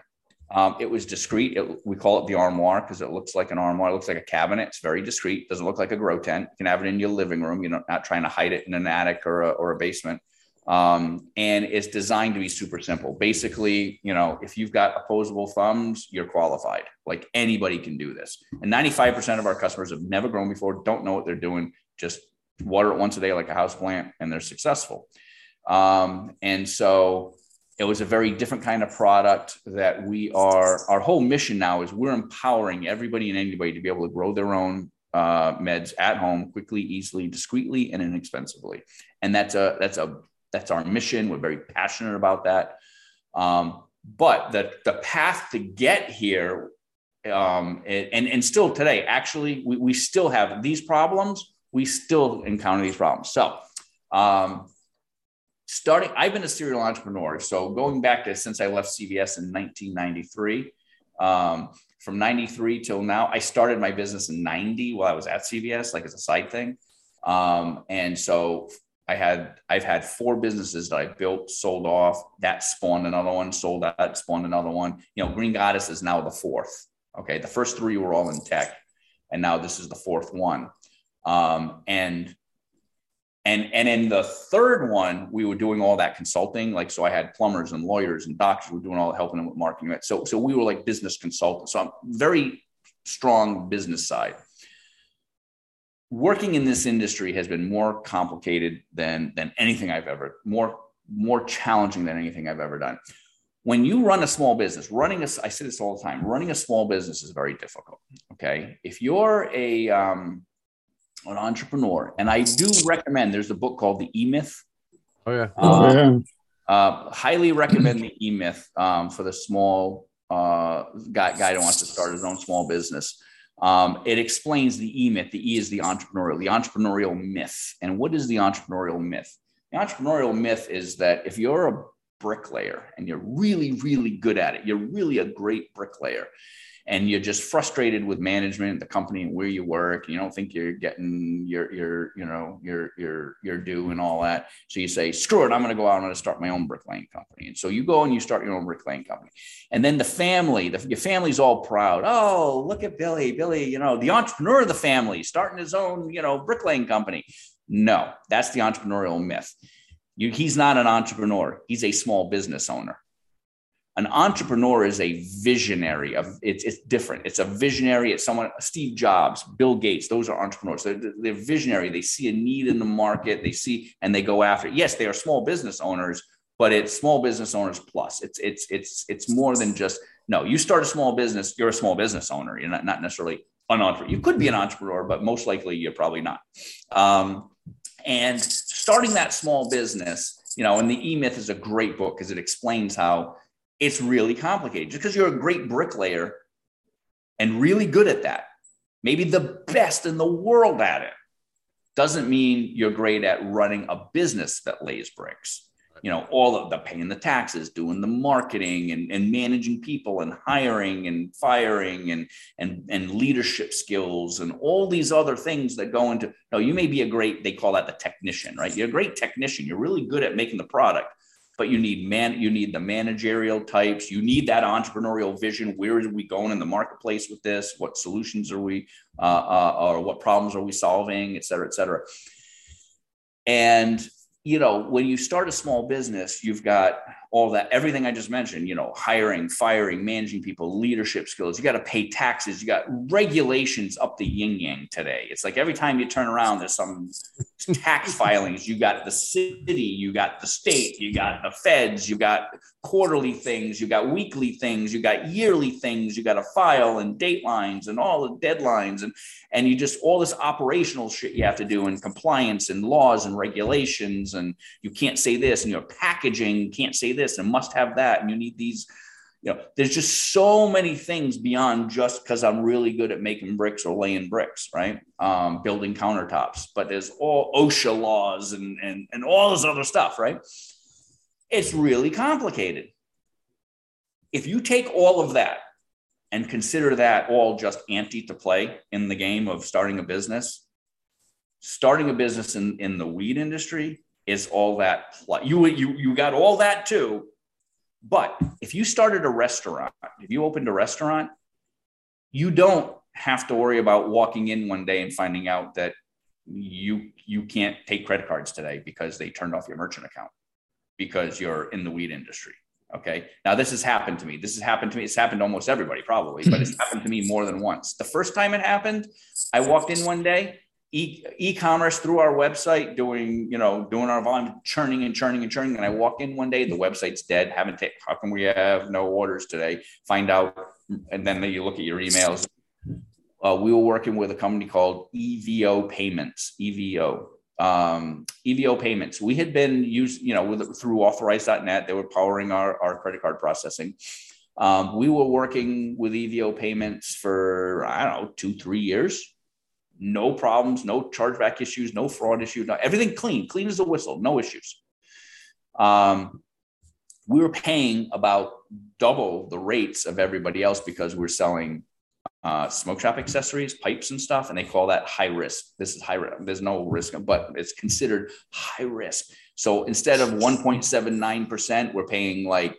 Um, it was discreet. It, we call it the armoire because it looks like an armoire. It looks like a cabinet. It's very discreet. Doesn't look like a grow tent. You can have it in your living room. You're not trying to hide it in an attic or a, or a basement. Um, and it's designed to be super simple. Basically, you know, if you've got opposable thumbs, you're qualified. Like anybody can do this. And 95% of our customers have never grown before, don't know what they're doing, just water it once a day like a house plant, and they're successful. Um, and so it was a very different kind of product that we are. Our whole mission now is we're empowering everybody and anybody to be able to grow their own uh, meds at home quickly, easily, discreetly, and inexpensively. And that's a that's a that's our mission. We're very passionate about that. Um, but the the path to get here, um, and and still today, actually, we, we still have these problems. We still encounter these problems. So. Um, starting i've been a serial entrepreneur so going back to since i left cvs in 1993 um, from 93 till now i started my business in 90 while i was at cvs like as a side thing um, and so i had i've had four businesses that i built sold off that spawned another one sold that spawned another one you know green goddess is now the fourth okay the first three were all in tech and now this is the fourth one um, and and and in the third one we were doing all that consulting. Like so i had plumbers and lawyers and doctors were doing all helping them with marketing so so we were like business consultants. So i'm very strong business side. Working in this industry has been more complicated than than anything i've ever more more challenging than anything i've ever done. When you run a small business running a i say this all the time running a small business is very difficult okay? If you're a um, an entrepreneur. And I do recommend there's a book called The E Myth. Oh, yeah. oh, yeah. Uh, highly recommend The E Myth um, for the small uh, guy, guy who wants to start his own small business. Um, it explains the E myth. The E is the entrepreneurial, the entrepreneurial myth. And what is the entrepreneurial myth? The entrepreneurial myth is that if you're a bricklayer and you're really, really good at it, you're really a great bricklayer and you're just frustrated with management, the company, and where you work. And you don't think you're getting your your you know your your your due and all that. So you say, screw it, I'm going to go out. I'm going to start my own bricklaying company. And so you go and you start your own bricklaying company. And then the family, the, your family's all proud. Oh, look at Billy, Billy, you know, the entrepreneur of the family, starting his own you know bricklaying company. No, that's the entrepreneurial myth. You, he's not an entrepreneur. He's a small business owner an entrepreneur is a visionary of it's, it's different. It's a visionary it's someone steve jobs bill gates those are entrepreneurs. They're, they're visionary. They see a need in the market. They see and they go after it. Yes they are small business owners but it's small business owners plus. It's it's it's it's more than just no you start a small business you're a small business owner. You're not, not necessarily an entrepreneur you could be an entrepreneur but most likely you're probably not. Um, and starting that small business you know and the e-myth is a great book because it explains how it's really complicated. Just because you're a great bricklayer and really good at that, maybe the best in the world at it, doesn't mean you're great at running a business that lays bricks. You know, all of the paying the taxes, doing the marketing and, and managing people and hiring and firing and, and, and leadership skills and all these other things that go into, no, you may be a great, they call that the technician, right? You're a great technician. You're really good at making the product, but you need man you need the managerial types. You need that entrepreneurial vision. Where are we going in the marketplace with this? What solutions are we uh, uh, or what problems are we solving et cetera et cetera. And you know when you start a small business you've got all that, everything I just mentioned, you know, hiring, firing, managing people, leadership skills. You got to pay taxes. You got regulations up the yin yang today. It's like every time you turn around, there's some tax filings. You got the city, you got the state, you got the feds, you got quarterly things, you got weekly things, you got yearly things, you got to file and datelines and all the deadlines and and you just all this operational shit you have to do and compliance and laws and regulations and you can't say this and your packaging can't say this and must have that and you need these you know there's just so many things beyond just because i'm really good at making bricks or laying bricks right? Um, building countertops but there's all osha laws and and, and all this other stuff right? It's really complicated. If you take all of that and consider that all just ante to play in the game of starting a business starting a business in, in the weed industry is all that play. you you you got all that too but if you started a restaurant if you opened a restaurant you don't have to worry about walking in one day and finding out that you you can't take credit cards today because they turned off your merchant account because you're in the weed industry Okay. Now this has happened to me. This has happened to me. It's happened to almost everybody probably, but it's happened to me more than once. The first time it happened, I walked in one day, e- e-commerce through our website, doing, you know, doing our volume, churning and churning and churning. And I walk in one day, the website's dead. Haven't taken, how come we have no orders today? Find out. And then you look at your emails. Uh, we were working with a company called EVO Payments, EVO um, EVO payments. We had been used, you know, with, through authorize.net, they were powering our, our credit card processing. Um, we were working with EVO payments for, I don't know, two, three years. No problems, no chargeback issues, no fraud issues, no, everything clean, clean as a whistle, no issues. Um, we were paying about double the rates of everybody else because we're selling uh, smoke shop accessories, pipes and stuff, and they call that high risk. This is high risk. There's no risk, but it's considered high risk. So instead of 1.79%, we're paying like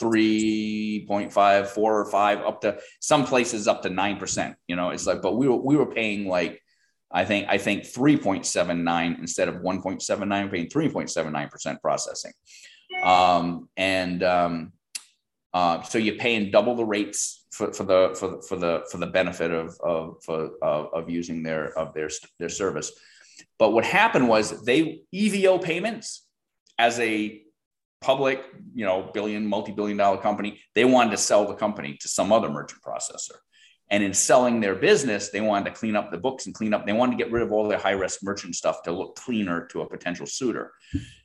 3.5, four or five, up to some places up to 9%. You know, it's like, but we were, we were paying like, I think, I think 3.79 instead of 1.79, paying 3.79% processing. Um, and um, uh, so you're paying double the rates for, for the for, for the for the benefit of of, for, of of using their of their their service. But what happened was they EVO payments as a public, you know, billion, multi-billion dollar company, they wanted to sell the company to some other merchant processor. And in selling their business, they wanted to clean up the books and clean up, they wanted to get rid of all their high risk merchant stuff to look cleaner to a potential suitor.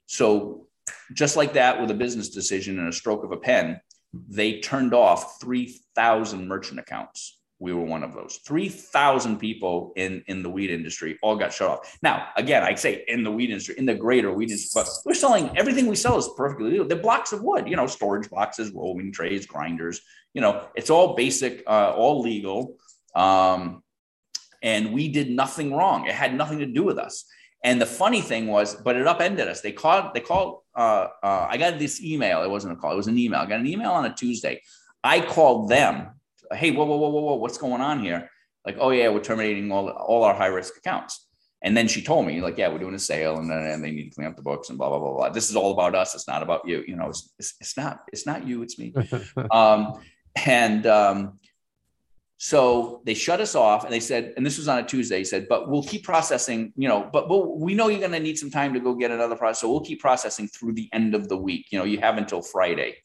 So just like that with a business decision and a stroke of a pen, they turned off 3,000 merchant accounts. We were one of those. 3,000 people in, in the weed industry all got shut off. Now, again, I say in the weed industry, in the greater weed industry, but we're selling everything we sell is perfectly legal. The blocks of wood, you know, storage boxes, rolling trays, grinders, you know, it's all basic, uh, all legal. Um, and we did nothing wrong. It had nothing to do with us. And the funny thing was, but it upended us. They called, they called, uh, uh, I got this email. It wasn't a call, it was an email. I got an email on a Tuesday. I called them. Hey, whoa, whoa, whoa, whoa, whoa, what's going on here? Like, oh yeah, we're terminating all, all our high risk accounts. And then she told me, like, yeah, we're doing a sale and, and they need to clean up the books and blah, blah, blah, blah. This is all about us. It's not about you. You know, it's, it's, it's not, it's not you, it's me. um, and um, so they shut us off and they said, and this was on a Tuesday, he said, but we'll keep processing, you know, but we'll, we know you're going to need some time to go get another process. So we'll keep processing through the end of the week. You know, you have until Friday.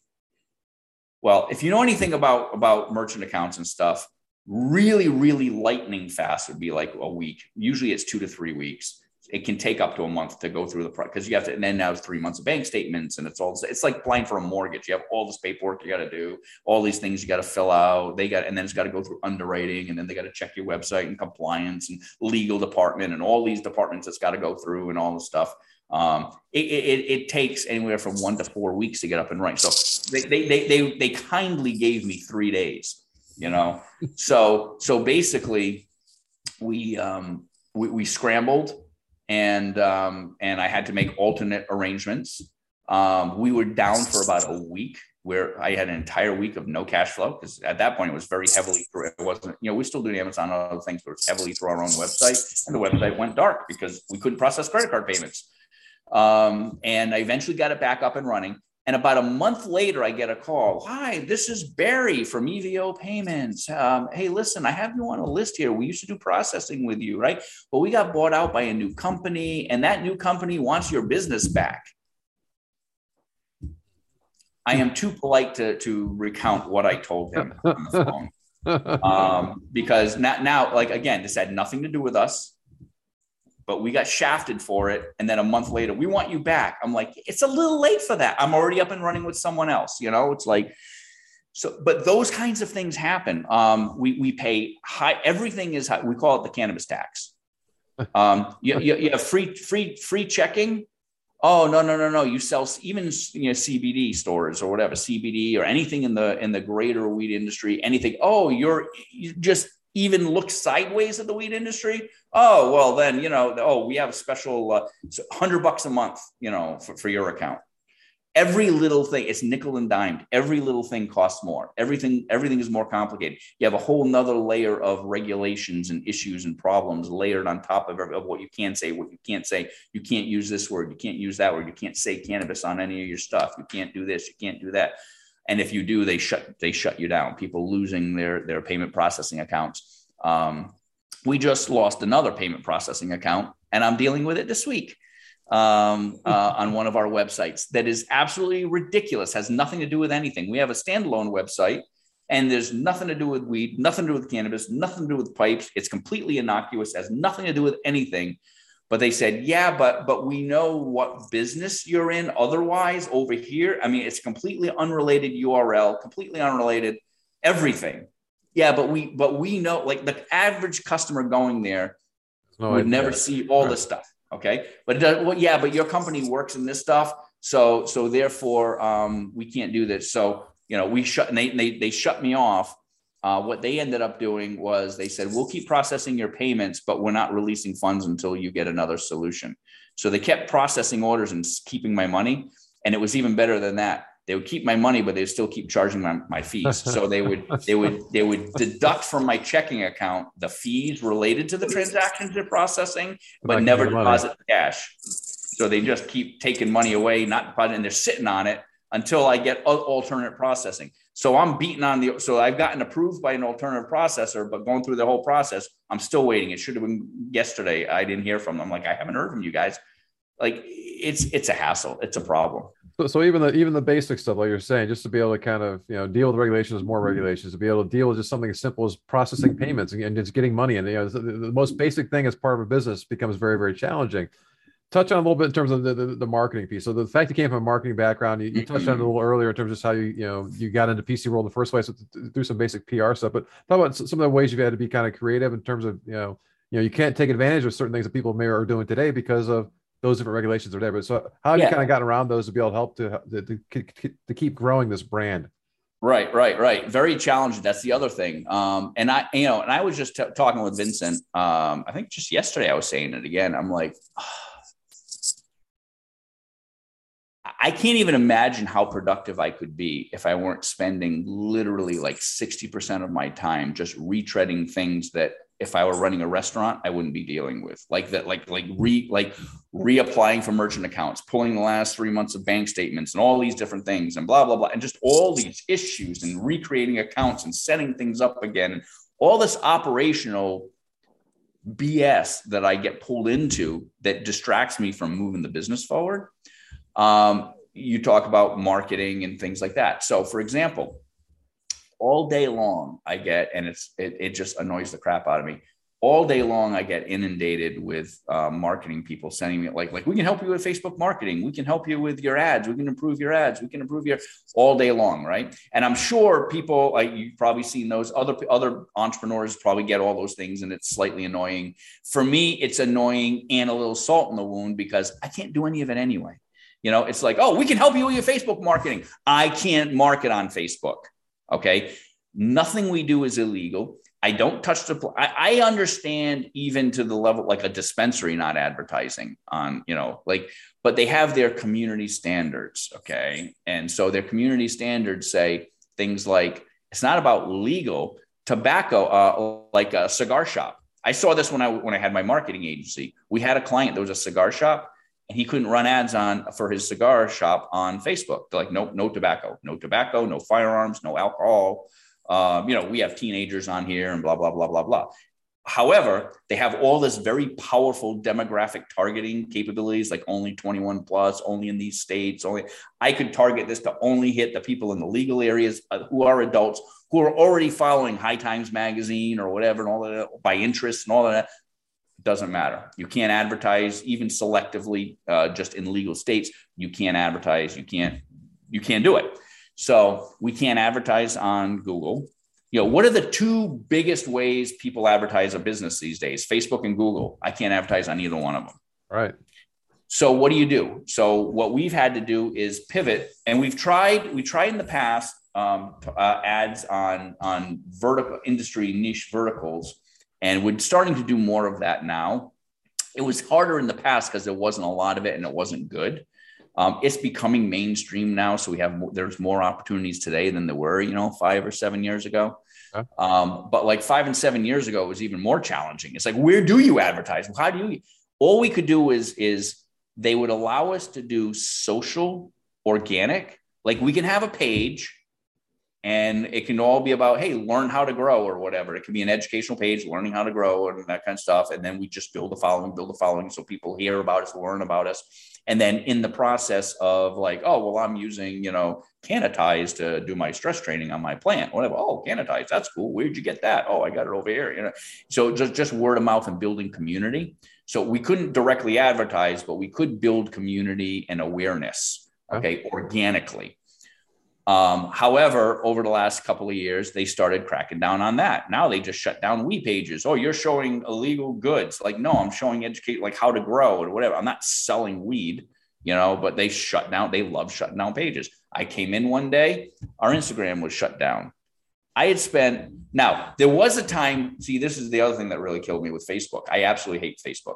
Well, if you know anything about, about merchant accounts and stuff, really, really lightning fast would be like a week. Usually it's two to three weeks it can take up to a month to go through the process because you have to and then now it's three months of bank statements and it's all it's like applying for a mortgage. You have all this paperwork you got to do all these things you got to fill out. They got and then it's got to go through underwriting and then they got to check your website and compliance and legal department and all these departments that's got to go through and all the stuff. Um, it, it, it, takes anywhere from one to four weeks to get up and running. So they, they, they, they, they kindly gave me three days you know? So so basically we um we, we scrambled and um, and I had to make alternate arrangements. Um, we were down for about a week where I had an entire week of no cash flow because at that point it was very heavily through. It wasn't, you know, we still doing Amazon and other things, but it's heavily through our own website, and the website went dark because we couldn't process credit card payments. Um, and I eventually got it back up and running. And about a month later, I get a call. Hi, this is Barry from EVO Payments. Um, hey, listen, I have you on a list here. We used to do processing with you, right? But we got bought out by a new company, and that new company wants your business back. I am too polite to, to recount what I told him on the phone. Um, because now, now, like again, this had nothing to do with us but we got shafted for it. And then a month later, we want you back. I'm like, it's a little late for that. I'm already up and running with someone else. You know, it's like, so, but those kinds of things happen. Um, we, we pay high, everything is high. We call it the cannabis tax. Um, you, you, you have free, free, free checking. Oh, no, no, no, no. You sell even, you know, CBD stores or whatever, CBD or anything in the, in the greater weed industry, anything. Oh, you're you just even look sideways at the weed industry, oh well, then you know, oh, we have a special uh, hundred bucks a month, you know, for, for your account. Every little thing, it's nickel and dimed. Every little thing costs more. Everything, everything is more complicated. You have a whole nother layer of regulations and issues and problems layered on top of, of what you can say, what you can't say. You can't use this word. You can't use that word. You can't say cannabis on any of your stuff. You can't do this. You can't do that and if you do they shut they shut you down. People losing their their payment processing accounts. Um, we just lost another payment processing account and i'm dealing with it this week um, uh, on one of our websites that is absolutely ridiculous has nothing to do with anything. We have a standalone website and there's nothing to do with weed nothing to do with cannabis nothing to do with pipes. It's completely innocuous has nothing to do with anything but they said yeah but but we know what business you're in otherwise over here. I mean it's completely unrelated url completely unrelated everything. Yeah but we but we know like the average customer going there no, would never see all right. this stuff okay? But does, well, yeah but your company works in this stuff so so therefore um, we can't do this. So you know we shut and they they, they shut me off uh, what they ended up doing was they said, we'll keep processing your payments, but we're not releasing funds until you get another solution. So they kept processing orders and keeping my money. And it was even better than that. They would keep my money, but they'd still keep charging my, my fees. So they would they would they would deduct from my checking account the fees related to the transactions they're processing, but never deposit cash. So they just keep taking money away, not depositing, and they're sitting on it until I get alternate processing. So I'm beating on the, so I've gotten approved by an alternative processor, but going through the whole process, I'm still waiting. It should have been yesterday. I didn't hear from them. Like, I haven't heard from you guys. Like it's, it's a hassle. It's a problem. So, so even the even the basic stuff, like you're saying, just to be able to kind of you know deal with regulations, more mm-hmm. regulations, to be able to deal with just something as simple as processing payments and, just getting money. And you know, the, the most basic thing as part of a business becomes very very challenging touch on a little bit in terms of the, the, the, marketing piece. So the fact you came from a marketing background, you, you touched on it a little earlier in terms of just how you, you know, you got into PC world in the first place through some basic PR stuff, but talk about some of the ways you've had to be kind of creative in terms of, you know, you know, you can't take advantage of certain things that people may or are doing today because of those different regulations or whatever. So how have yeah. you kind of gotten around those to be able to help to, to, to, to keep growing this brand? Right, right, right. Very challenging. That's the other thing. Um, and I, you know, and I was just t- talking with Vincent. Um, I think just yesterday I was saying it again. I'm like, oh, I can't even imagine how productive I could be if I weren't spending literally like 60% of my time just retreading things that if I were running a restaurant, I wouldn't be dealing with. Like that, like like re like reapplying for merchant accounts, pulling the last three months of bank statements and all these different things and blah, blah, blah. And just all these issues and recreating accounts and setting things up again. And all this operational BS that I get pulled into that distracts me from moving the business forward. Um, you talk about marketing and things like that. So, for example, all day long, I get, and it's it, it just annoys the crap out of me. All day long, I get inundated with uh, marketing people sending me like, like we can help you with Facebook marketing. We can help you with your ads. We can improve your ads. We can improve your all day long, right? And I'm sure people like you've probably seen those other other entrepreneurs probably get all those things, and it's slightly annoying. For me, it's annoying and a little salt in the wound because I can't do any of it anyway. You know, it's like, oh, we can help you with your Facebook marketing. I can't market on Facebook. Okay. Nothing we do is illegal. I don't touch the. I, I understand even to the level like a dispensary not advertising on, you know, like, but they have their community standards. Okay. And so their community standards say things like it's not about legal tobacco, uh, like a cigar shop. I saw this when I when I had my marketing agency. We had a client that was a cigar shop and he couldn't run ads on for his cigar shop on Facebook. They're like, nope, no tobacco, no tobacco, no firearms, no alcohol. Um, you know, we have teenagers on here and blah, blah, blah, blah, blah. However, they have all this very powerful demographic targeting capabilities, like only 21 plus, only in these states. Only I could target this to only hit the people in the legal areas uh, who are adults who are already following High Times magazine or whatever, and all that by interest and all that. Doesn't matter. You can't advertise even selectively, uh, just in legal states. You can't advertise. You can't. You can't do it. So we can't advertise on Google you know, what are the two biggest ways people advertise a business these days? Facebook and Google. I can't advertise on either one of them. Right. So what do you do? So what we've had to do is pivot, and we've tried. We tried in the past um, uh, ads on on vertical industry niche verticals, and we're starting to do more of that now. It was harder in the past because there wasn't a lot of it, and it wasn't good. Um, it's becoming mainstream now, so we have more, there's more opportunities today than there were, you know, five or seven years ago. Okay. Um, but like five and seven years ago, it was even more challenging. It's like, where do you advertise? How do you? All we could do is is they would allow us to do social, organic. Like we can have a page, and it can all be about hey, learn how to grow or whatever. It can be an educational page, learning how to grow and that kind of stuff. And then we just build a following, build a following, so people hear about us, learn about us. And then in the process of like oh well i'm using you know Canitize to do my stress training on my plant. Whatever oh Canitize that's cool. Where'd you get that? Oh i got it over here you know. So just just word of mouth and building community. So we couldn't directly advertise but we could build community and awareness okay organically um, however, over the last couple of years, they started cracking down on that. Now they just shut down we pages. Oh, you're showing illegal goods. Like, no, I'm showing educate like how to grow or whatever. I'm not selling weed, you know, but they shut down. They love shutting down pages. I came in one day, our Instagram was shut down. I had spent now there was a time. See, this is the other thing that really killed me with Facebook. I absolutely hate Facebook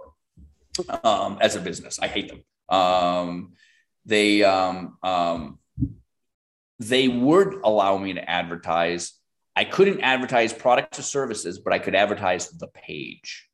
um, as a business. I hate them. Um, they um, um, they would allow me to advertise. I couldn't advertise products or services, but I could advertise the page.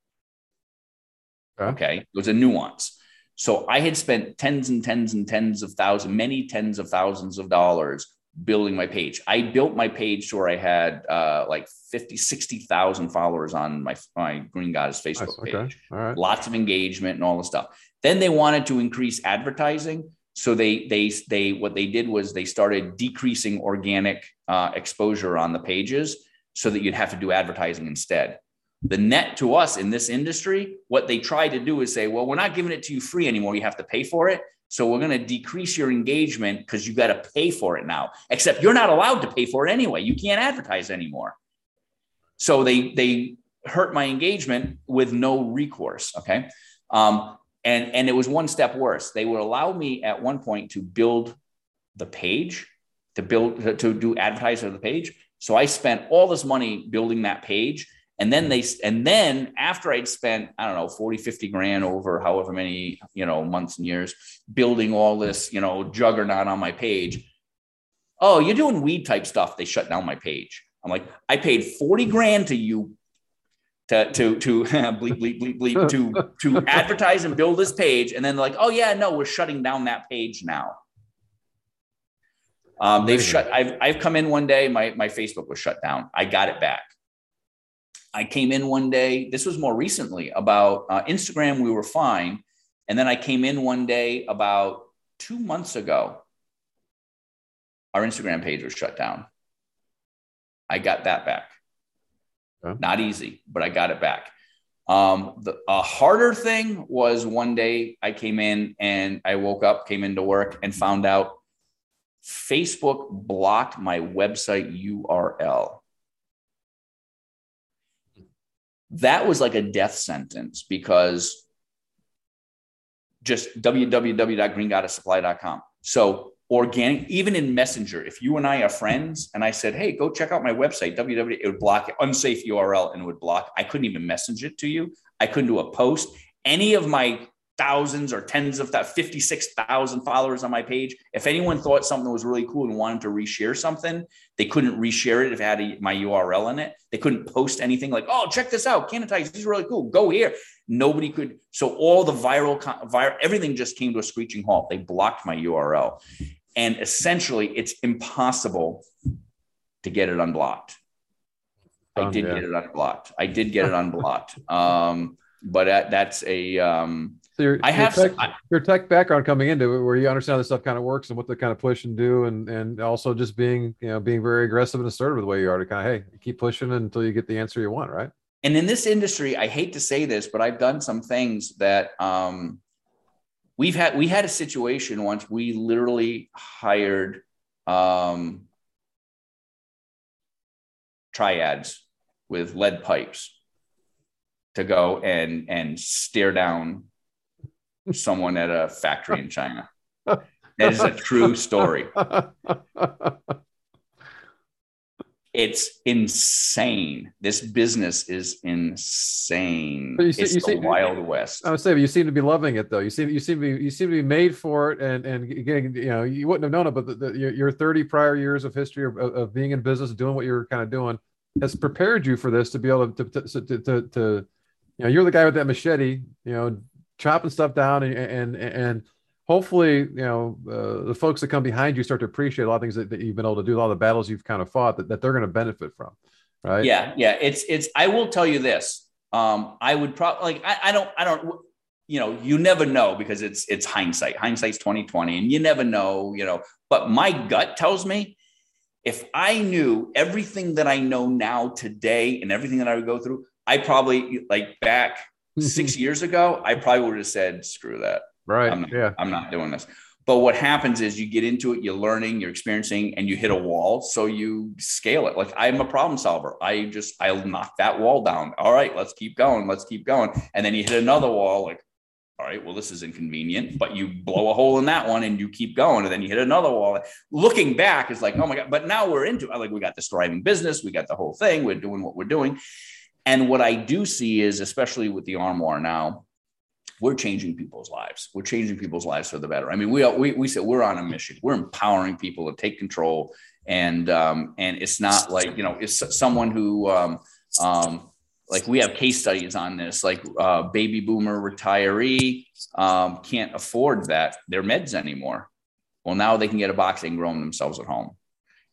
Okay. okay. It was a nuance. So I had spent tens and tens and tens of thousands, many tens of thousands of dollars building my page. I built my page to where I had uh, like 50, 60,000 followers on my, my Green Goddess Facebook nice. page. Okay. Lots of engagement and all the stuff. Then they wanted to increase advertising so they they they what they did was they started decreasing organic uh, exposure on the pages so that you'd have to do advertising instead. The net to us in this industry what they tried to do is say well we're not giving it to you free anymore. You have to pay for it. So we're going to decrease your engagement because you got to pay for it now. Except you're not allowed to pay for it anyway. You can't advertise anymore. So they they hurt my engagement with no recourse okay? Um, and and it was one step worse. They would allow me at one point to build the page to build to, do advertising of the page. So i spent all this money building that page. And then they and then after i'd spent i don't know 40 50 grand over however many you know months and years building all this you know juggernaut on my page oh you're doing weed type stuff. They shut down my page. I'm like i paid 40 grand to you to to to bleep bleep bleep bleep to to advertise and build this page, and then like, oh yeah, no, we're shutting down that page now. Um, they've shut. I've I've come in one day. My my Facebook was shut down. I got it back. I came in one day. This was more recently about uh, Instagram. We were fine, and then I came in one day about two months ago. Our Instagram page was shut down. I got that back. Okay. Not easy, but I got it back. Um, the a harder thing was one day I came in and I woke up, came into work, and found out Facebook blocked my website URL. That was like a death sentence because just www.greengoddesssupply.com. So organic, even in Messenger, if you and I are friends and I said, Hey, go check out my website, www, it would block it, unsafe URL and it would block. I couldn't even message it to you. I couldn't do a post. Any of my thousands or tens of that 56,000 followers on my page. If anyone thought something was really cool and wanted to reshare something, they couldn't reshare it if it had a, my URL in it. They couldn't post anything like, oh, check this out. Canatize, this is really cool. Go here. Nobody could. So all the viral, viral, everything just came to a screeching halt. They blocked my URL. And essentially, it's impossible to get it unblocked. I did yeah. get it unblocked. I did get it unblocked. Um, but that, that's a um, so your, I have your tech, I, your tech, background coming into it, where you understand how this stuff kind of works and what to kind of push and do, and and also just being you know being very aggressive and assertive the way you are to kind of hey keep pushing until you get the answer you want, right? And in this industry, I hate to say this, but I've done some things that um, we've had. We had a situation once. We literally hired um, triads with lead pipes to go and and stare down someone at a factory in China. That is a true story. It's insane. This business is insane. You see, it's you the see, Wild West. I would say, but you seem to be loving it, though. You seem you seem to be you seem to be made for it, and and again, you know, you wouldn't have known it, but the, the, your, thirty prior years of history of, of being in business, doing what you're kind of doing, has prepared you for this to be able to to, to, to, to you know, you're the guy with that machete, you know, chopping stuff down and and and hopefully you know uh, the folks that come behind you start to appreciate a lot of things that, that you've been able to do a lot of the battles you've kind of fought that, that they're going to benefit from right? Yeah yeah it's it's i will tell you this um i would probably like I, I don't i don't you know you never know because it's it's hindsight. Hindsight's 2020 and you never know you know but my gut tells me if i knew everything that i know now today and everything that i would go through i probably like back six years ago, I probably would have said, screw that. Right. I'm not, yeah. I'm not doing this. But what happens is you get into it, you're learning, you're experiencing, and you hit a wall. So you scale it. Like I'm a problem solver. I just, I'll knock that wall down. All right, let's keep going. Let's keep going. And then you hit another wall, like, all right, well, this is inconvenient, but you blow a hole in that one and you keep going. And then you hit another wall. Looking back is like, oh my God. But now we're into it. Like, we got this thriving business, we got the whole thing, we're doing what we're doing. And what I do see is, especially with the Armoire now, we're changing people's lives. We're changing people's lives for the better. I mean, we we we said we're on a mission. We're empowering people to take control, and um, and it's not like you know, it's someone who um, um, like we have case studies on this, like uh, baby boomer retiree um, can't afford that their meds anymore. Well, now they can get a box and grow them themselves at home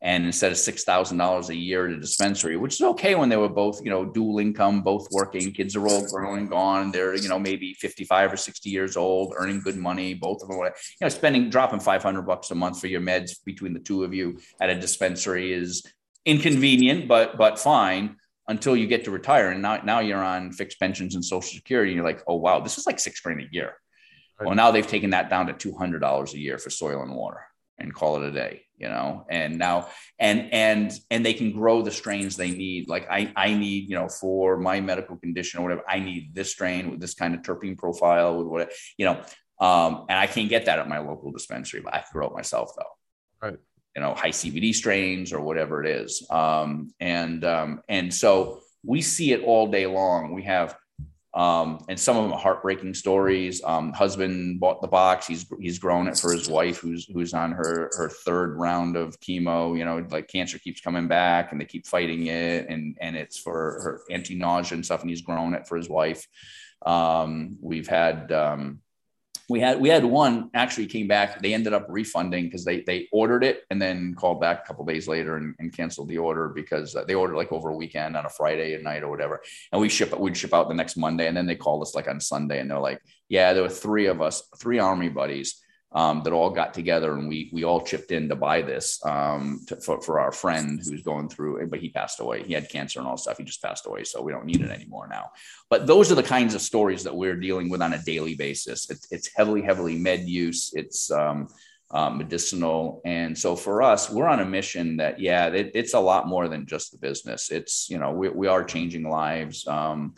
and instead of six thousand dollars a year at a dispensary, which is okay when they were both, you know, dual income, both working, kids are all grown and gone. They're, you know, maybe fifty-five or sixty years old, earning good money. Both of them, you know, spending dropping five hundred bucks a month for your meds between the two of you at a dispensary is inconvenient, but but fine until you get to retire. And now now you're on fixed pensions and Social Security. And you're like, oh wow, this is like six grand a year. Right. Well, now they've taken that down to two hundred dollars a year for soil and water and call it a day you know? And now and and and they can grow the strains they need. Like i i need you know for my medical condition or whatever i need this strain with this kind of terpene profile with what you know um and i can't get that at my local dispensary but i can grow it myself though. Right. You know high cbd strains or whatever it is. Um and um and so we see it all day long. We have um, and some of them are heartbreaking stories. Um, husband bought the box. He's he's grown it for his wife, who's who's on her her third round of chemo. You know, like cancer keeps coming back, and they keep fighting it, and and it's for her anti nausea and stuff. And he's grown it for his wife. Um, we've had um, we had we had one actually came back. They ended up refunding because they they ordered it and then called back a couple days later and, and canceled the order because uh, they ordered like over a weekend on a Friday at night or whatever. And we ship we'd ship out the next Monday and then they called us like on Sunday and they're like, yeah, there were three of us, three army buddies um, that all got together and we we all chipped in to buy this um, to, for, for our friend who's going through but he passed away. He had cancer and all stuff. He just passed away so we don't need it anymore now. But those are the kinds of stories that we're dealing with on a daily basis. It's, it's heavily heavily med use. It's um, uh, medicinal. And so for us we're on a mission that yeah it, it's a lot more than just the business. It's you know we, we are changing lives. Um,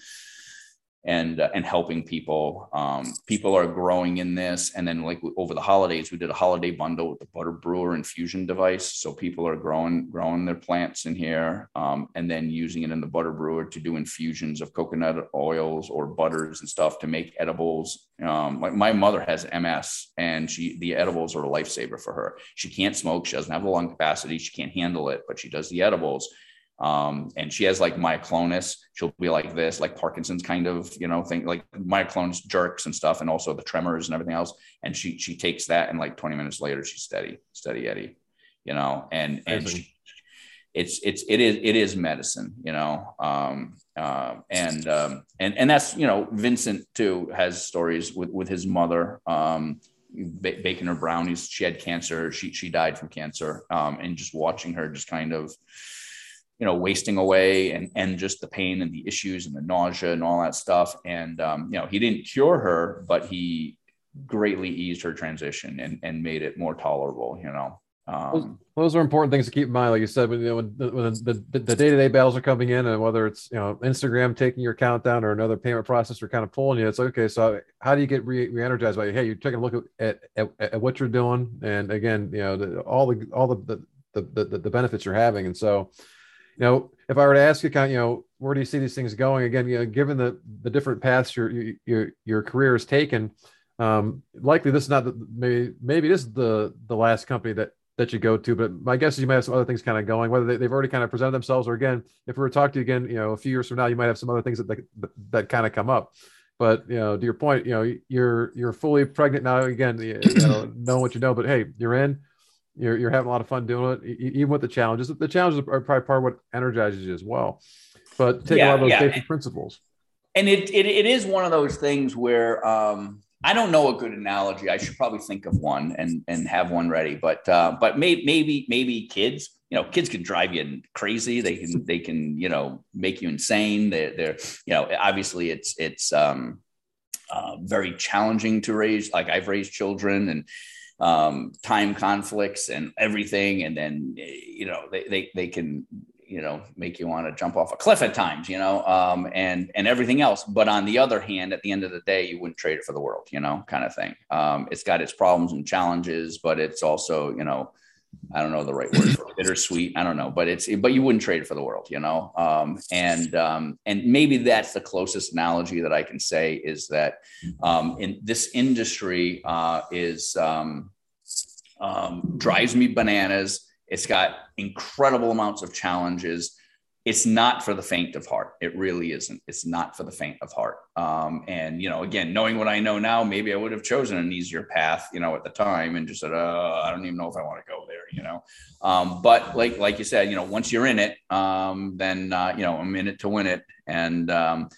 and uh, and helping people. Um, people are growing in this, and then like over the holidays, we did a holiday bundle with the butter brewer infusion device. So people are growing growing their plants in here, um, and then using it in the butter brewer to do infusions of coconut oils or butters and stuff to make edibles. Um, like my mother has MS, and she the edibles are a lifesaver for her. She can't smoke. She doesn't have the lung capacity. She can't handle it, but she does the edibles um, and she has like myoclonus. She'll be like this, like Parkinson's kind of, you know, thing like myoclonus jerks and stuff, and also the tremors and everything else. And she she takes that, and like 20 minutes later, she's steady, steady Eddie, you know, and and she, it's it's it is it is medicine, you know, um, uh, and um, and and that's you know Vincent too has stories with with his mother. Um, baking her brownies. She had cancer. She she died from cancer. Um, and just watching her just kind of you know wasting away and and just the pain and the issues and the nausea and all that stuff. And um, you know he didn't cure her but he greatly eased her transition and and made it more tolerable you know. Um, those, those, are important things to keep in mind like you said when, you know, when, the, when the, the, the, day-to-day battles are coming in and whether it's you know instagram taking your account down or another payment processor kind of pulling you it's okay so how do you get re- energized by hey you're taking a look at, at, at, what you're doing. And again you know the, all the all the the, the the benefits you're having. And so you know, if I were to ask you, kind of, you know, where do you see these things going? Again, you know, given the the different paths your your your career has taken, um, likely this is not the, maybe maybe this is the the last company that that you go to. But my guess is you might have some other things kind of going, whether they, have already kind of presented themselves, or again, if we were to talk to you again, you know, a few years from now, you might have some other things that that, that kind of come up. But you know, to your point, you know, you're you're fully pregnant now. Again, you know, know what you know. But hey, you're in you're, you're having a lot of fun doing it, even with the challenges. The challenges are probably part of what energizes you as well. But take yeah, a lot of those yeah. safety principles. And it, it, it is one of those things where um, I don't know a good analogy. I should probably think of one and and have one ready. But uh, but may, maybe maybe kids. You know, kids can drive you crazy. They can they can you know make you insane. They're, they're you know obviously it's it's um, uh, very challenging to raise. Like I've raised children and um, time conflicts and everything. And then, you know, they, they, they can, you know, make you want to jump off a cliff at times, you know, um, and, and everything else. But on the other hand, at the end of the day, you wouldn't trade it for the world, you know, kind of thing. Um, it's got its problems and challenges, but it's also, you know, I don't know the right word for bittersweet. I don't know, but it's but you wouldn't trade it for the world, you know. Um, and um, and maybe that's the closest analogy that I can say is that um, in this industry uh, is um, um, drives me bananas. It's got incredible amounts of challenges. It's not for the faint of heart. It really isn't. It's not for the faint of heart. Um, and you know, again, knowing what I know now, maybe I would have chosen an easier path, you know, at the time, and just said, "Oh, I don't even know if I want to go there," you know. Um, but like like you said, you know, once you're in it, um, then uh, you know, I'm in it to win it, and um,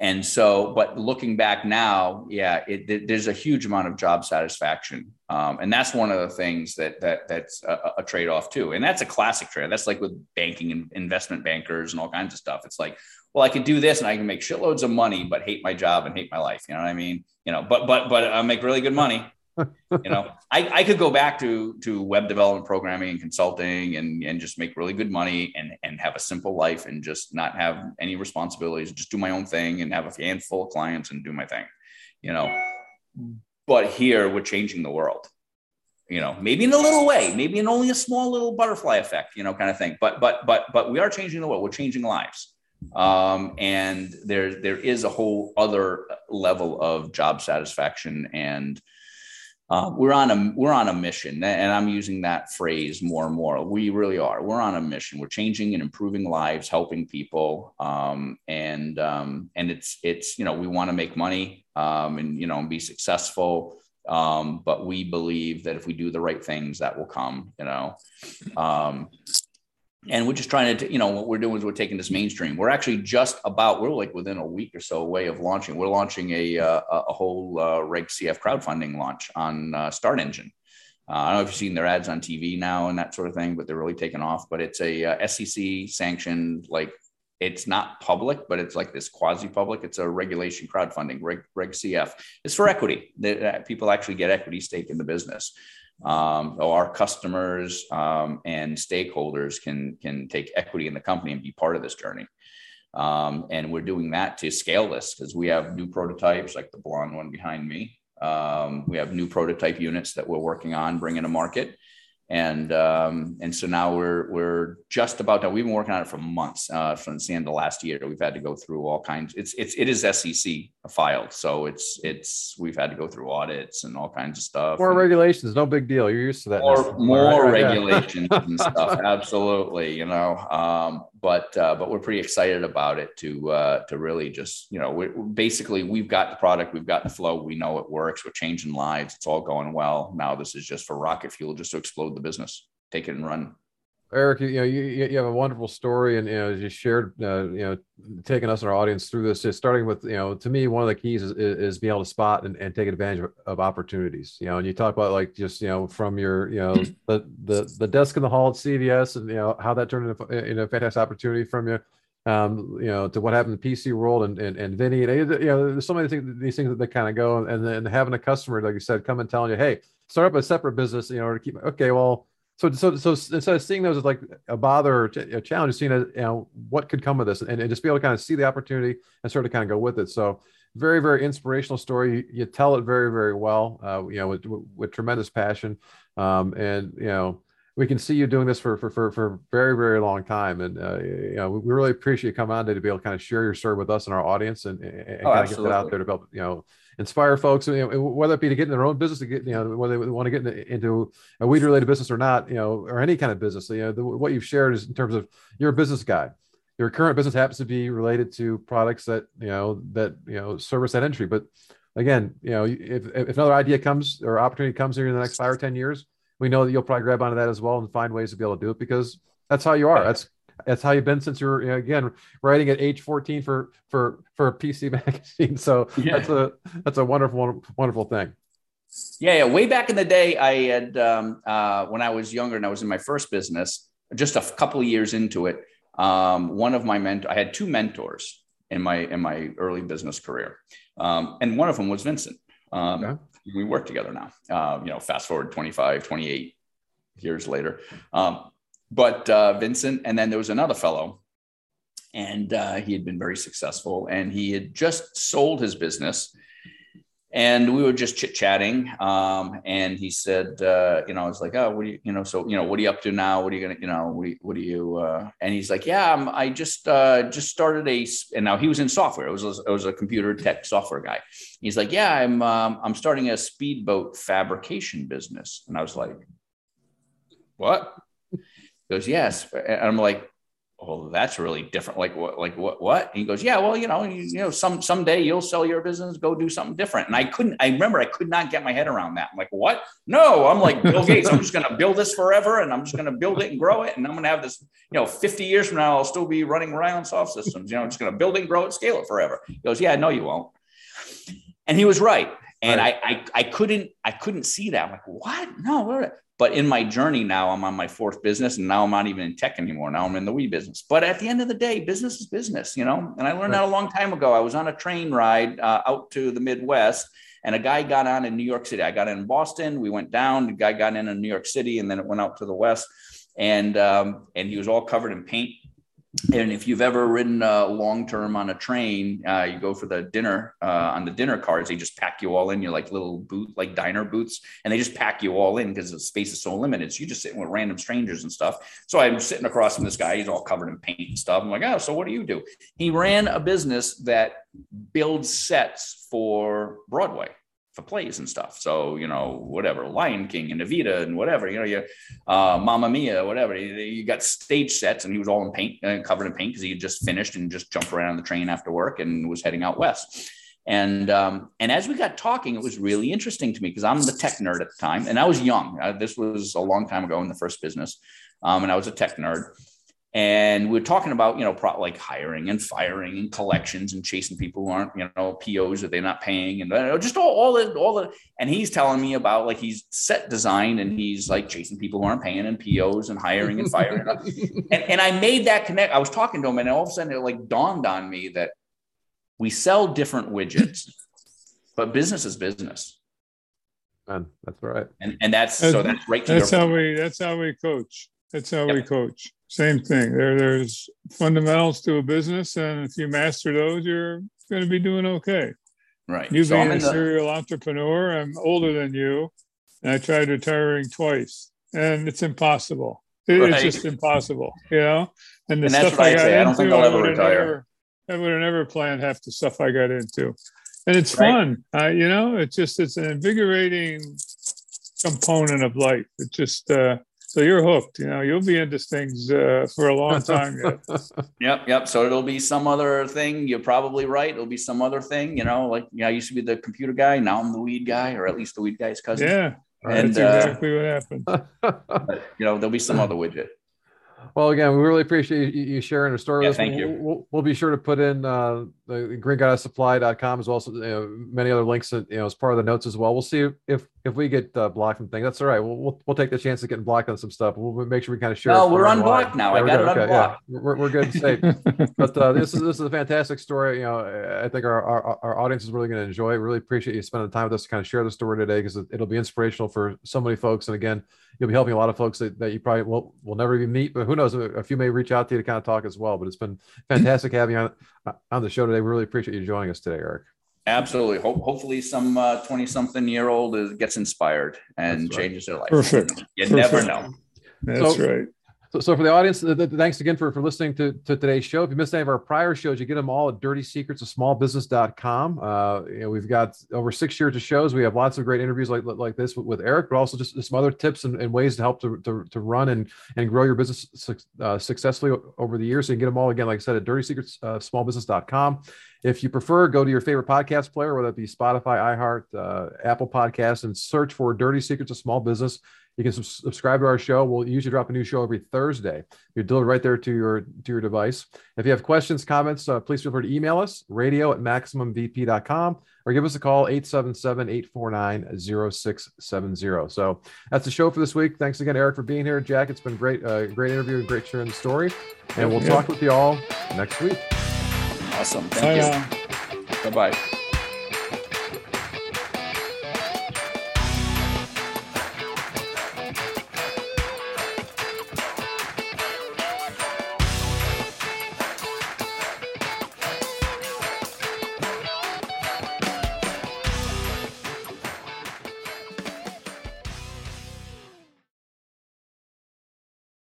and so, but looking back now, yeah, it, there's a huge amount of job satisfaction, um, and that's one of the things that that that's a, a trade off too. And that's a classic trade. That's like with banking and investment bankers and all kinds of stuff. It's like, well, I can do this and I can make shitloads of money, but hate my job and hate my life. You know what I mean? You know, but but but I make really good money you know, I, I could go back to to web development programming and consulting and and just make really good money and and have a simple life and just not have any responsibilities, just do my own thing and have a handful of clients and do my thing, you know. But here we're changing the world, you know, maybe in a little way, maybe in only a small little butterfly effect, you know, kind of thing. But but but but we are changing the world. We're changing lives um, and there there is a whole other level of job satisfaction and uh, we're on a we're on a mission, and I'm using that phrase more and more. We really are. We're on a mission. We're changing and improving lives, helping people, um, and um, and it's it's you know we want to make money um, and you know and be successful. Um, but we believe that if we do the right things, that will come. You know, um, and we're just trying to you know what we're doing is we're taking this mainstream. We're actually just about we're like within a week or so away of launching. We're launching a uh, a whole uh, reg cf crowdfunding launch on uh, StartEngine. Uh, i don't know if you've seen their ads on tv now and that sort of thing but they're really taking off. But it's a uh, sec sanctioned like it's not public but it's like this quasi public it's a regulation crowdfunding reg, reg cf it's for equity. That people actually get equity stake in the business um, our customers um, and stakeholders can can take equity in the company and be part of this journey. Um, and we're doing that to scale this because we have new prototypes like the blonde one behind me. Um, we have new prototype units that we're working on bringing to market and um, and so now we're we're just about done. We've been working on it for months. Uh, from the end of last year, we've had to go through all kinds. It's it's it is SEC filed, so it's it's we've had to go through audits and all kinds of stuff. More and regulations, no big deal. You're used to that. More more Right, regulations and stuff. Absolutely, you know. Um, but uh, but we're pretty excited about it to uh, to really just you know we basically we've got the product, we've got the flow, we know it works. We're changing lives. It's all going well. Now this is just for rocket fuel, just to explode the business, take it and run. Eric, you, know, you, you have a wonderful story, and you know, as you shared, uh, you know, taking us and our audience through this. Just starting with, you know, to me, one of the keys is, is, is being able to spot and, and take advantage of, of opportunities. You know, and you talk about like just you know from your, you know, the the the desk in the hall at CVS, and you know how that turned into, into a fantastic opportunity from you. Um, you know, to what happened in the PC world and and, and Vinny, and you know, there's so many things, these things that, that kind of go, and then having a customer, like you said, come and telling you, hey, start up a separate business, you know, to keep. Okay, well, so, so, so instead of seeing those as like a bother or a challenge, seeing as you know what could come of this, and, and just be able to kind of see the opportunity and sort of kind of go with it. So, very, very inspirational story. You, you tell it very, very well. Uh, you know, with, with tremendous passion, um, and you know, we can see you doing this for for for, for a very, very long time. And uh, you know, we really appreciate you coming on today to be able to kind of share your story with us and our audience, and, and Oh, kind of get that out there to help you know inspire folks, you know, whether it be to get in their own business, to get, you know, whether they want to get into, into a weed related business or not, you know, or any kind of business, you know, the, what you've shared is in terms of you're a business guy. Your current business happens to be related to products that, you know, that, you know, service that entry. But again, you know, if, if another idea comes or opportunity comes here in the next five or 10 years, we know that you'll probably grab onto that as well and find ways to be able to do it because that's how you are. That's, that's how you've been since you're you know, again writing at age 14 for for for a PC magazine. So Yeah. that's a that's a wonderful wonderful thing. Yeah, yeah. Way back in the day, I had um, uh, when I was younger and I was in my first business, just a couple of years into it. Um, one of my ment I had two mentors in my in my early business career, um, and one of them was Vincent. Um, Okay. We work together now. Uh, you know, fast forward 25, 28 years later. Um, but uh, Vincent, and then there was another fellow, and uh, he had been very successful, and he had just sold his business and we were just chit chatting. Um, and he said, uh, you know, I was like, oh, what do you, you know, so, you know, what are you up to now? What are you to, you know, what do you, uh, and he's like, yeah, I'm, I just, uh, just started a, and now he was in software. It was, a- it was a computer tech software guy. He's like, yeah, I'm, um, I'm starting a speedboat fabrication business. And I was like, what? He goes, yes. And I'm like, oh, that's really different. Like what, like what, what? And he goes, yeah, well, you know, you, you know, some, someday you'll sell your business, go do something different. And I couldn't, I remember I could not get my head around that. I'm like, what? No, I'm like Bill Gates. I'm just going to build this forever and I'm just going to build it and grow it. And I'm going to have this, you know, 50 years from now, I'll still be running Ryan soft systems. You know, I'm just going to build it and grow it, scale it forever. He goes, yeah, no, you won't. And he was right. And I, I, I couldn't, I couldn't see that. I'm like, what? No, what? But in my journey now, I'm on my fourth business, and now I'm not even in tech anymore. Now I'm in the weed business. But at the end of the day, business is business, you know. And I learned that a long time ago. I was on a train ride uh, out to the Midwest, and a guy got on in New York City. I got in Boston. We went down. The guy got in in New York City, and then it went out to the west. And um, and he was all covered in paint. And if you've ever ridden uh, long term on a train, uh, you go for the dinner uh, on the dinner cars. They just pack you all in. You're like little boot, like diner boots, and they just pack you all in because the space is so limited. So you just sitting with random strangers and stuff. So I'm sitting across from this guy. He's all covered in paint and stuff. I'm like, oh, so what do you do? He ran a business that builds sets for Broadway plays and stuff. So you know, whatever, Lion King and Evita and whatever. You know, you uh, Mamma Mia, whatever. You, you got stage sets, and he was all in paint, uh, covered in paint because he had just finished and just jumped around the train after work and was heading out west. And um, and as we got talking, it was really interesting to me because I'm the tech nerd at the time, and I was young. Uh, this was a long time ago in the first business, um, and I was a tech nerd. And we are talking about, you know, pro- like hiring and firing and collections and chasing people who aren't, you know, POs that they're not paying and just all, all the, all the, and he's telling me about like he's set design and he's like chasing people who aren't paying and POs and hiring and firing. and, and I made that connect. I was talking to him and all of a sudden it like dawned on me that we sell different widgets, but business is business. Man, that's right. And, and that's, so that's right to That's your how we. That's how we coach. That's how we coach. Same thing. There, there's fundamentals to a business, and if you master those, you're going to be doing okay. Right. You So being a the- serial entrepreneur, I'm older than you, and I tried retiring twice, and it's impossible. It- Right. It's just impossible, you know. And the And stuff I I got. I don't into, think I'll I ever retire. never, I would have never planned half the stuff I got into, and it's Right. fun. Uh, you know, it's just it's an invigorating component of life. It just uh, so you're hooked. You know, you'll be into things uh, for a long time yet. Yep, yep. So it'll be some other thing. You're probably right. It'll be some other thing. You know, like yeah, I used to be the computer guy. Now I'm the weed guy, or at least the weed guy's cousin. Yeah, And, that's uh, exactly what happened. But, you know, there'll be some other widget. Well, again, we really appreciate you, sharing the story Yeah, with us. thank We'll, you. We'll, we'll be sure to put in uh, the greengoddesssupply.com as well as you know, many other links that, you know, as part of the notes as well. We'll see if if we get uh, blocked from things. That's all right. We'll, we'll, we'll take the chance of getting blocked on some stuff. We'll make sure we kind of share. No, we're unblocked now. Yeah, I we're got Okay, yeah. We're, we're good say. but uh, this is this is a fantastic story. You know, I think our our, our audience is really going to enjoy. it. Really appreciate you spending the time with us to kind of share the story today because it'll be inspirational for so many folks. And again, you'll be helping a lot of folks that, that you probably will will never even meet, but who knows? A few may reach out to you to kind of talk as well. But it's been fantastic having you on uh, on the show today. We really appreciate you joining us today, Eric. Absolutely. Hope, hopefully, some uh, twenty something year old is, gets inspired and right. changes their life. Perfect. You Perfect. never know. That's So- right. So, so for the audience, th- th- thanks again for, for listening to, to today's show. If you missed any of our prior shows, you get them all at dirty dirtysecretsofsmallbusiness.com. Uh, you know, we've got over six years of shows. We have lots of great interviews like, like this with, with Eric, but also just some other tips and, and ways to help to, to, to run and, and grow your business suc- uh, successfully over the years. So you can get them all again, like I said, at dirty secrets of dirtysecretsofsmallbusiness.com. If you prefer, go to your favorite podcast player, whether it be Spotify, iHeart, uh, Apple Podcasts, and search for Dirty Secrets of Small Business. You can subscribe to our show. We'll usually drop a new show every Thursday. You're delivered right there to your to your device. If you have questions, comments, uh, please feel free to email us, radio at maximumvp.com, or give us a call, 877-849-0670. So that's the show for this week. Thanks again, Eric, for being here. Jack, it's been great, uh, great interview and great sharing the story. And we'll Yeah. talk with you all next week. Awesome. Thank now. you. Bye bye.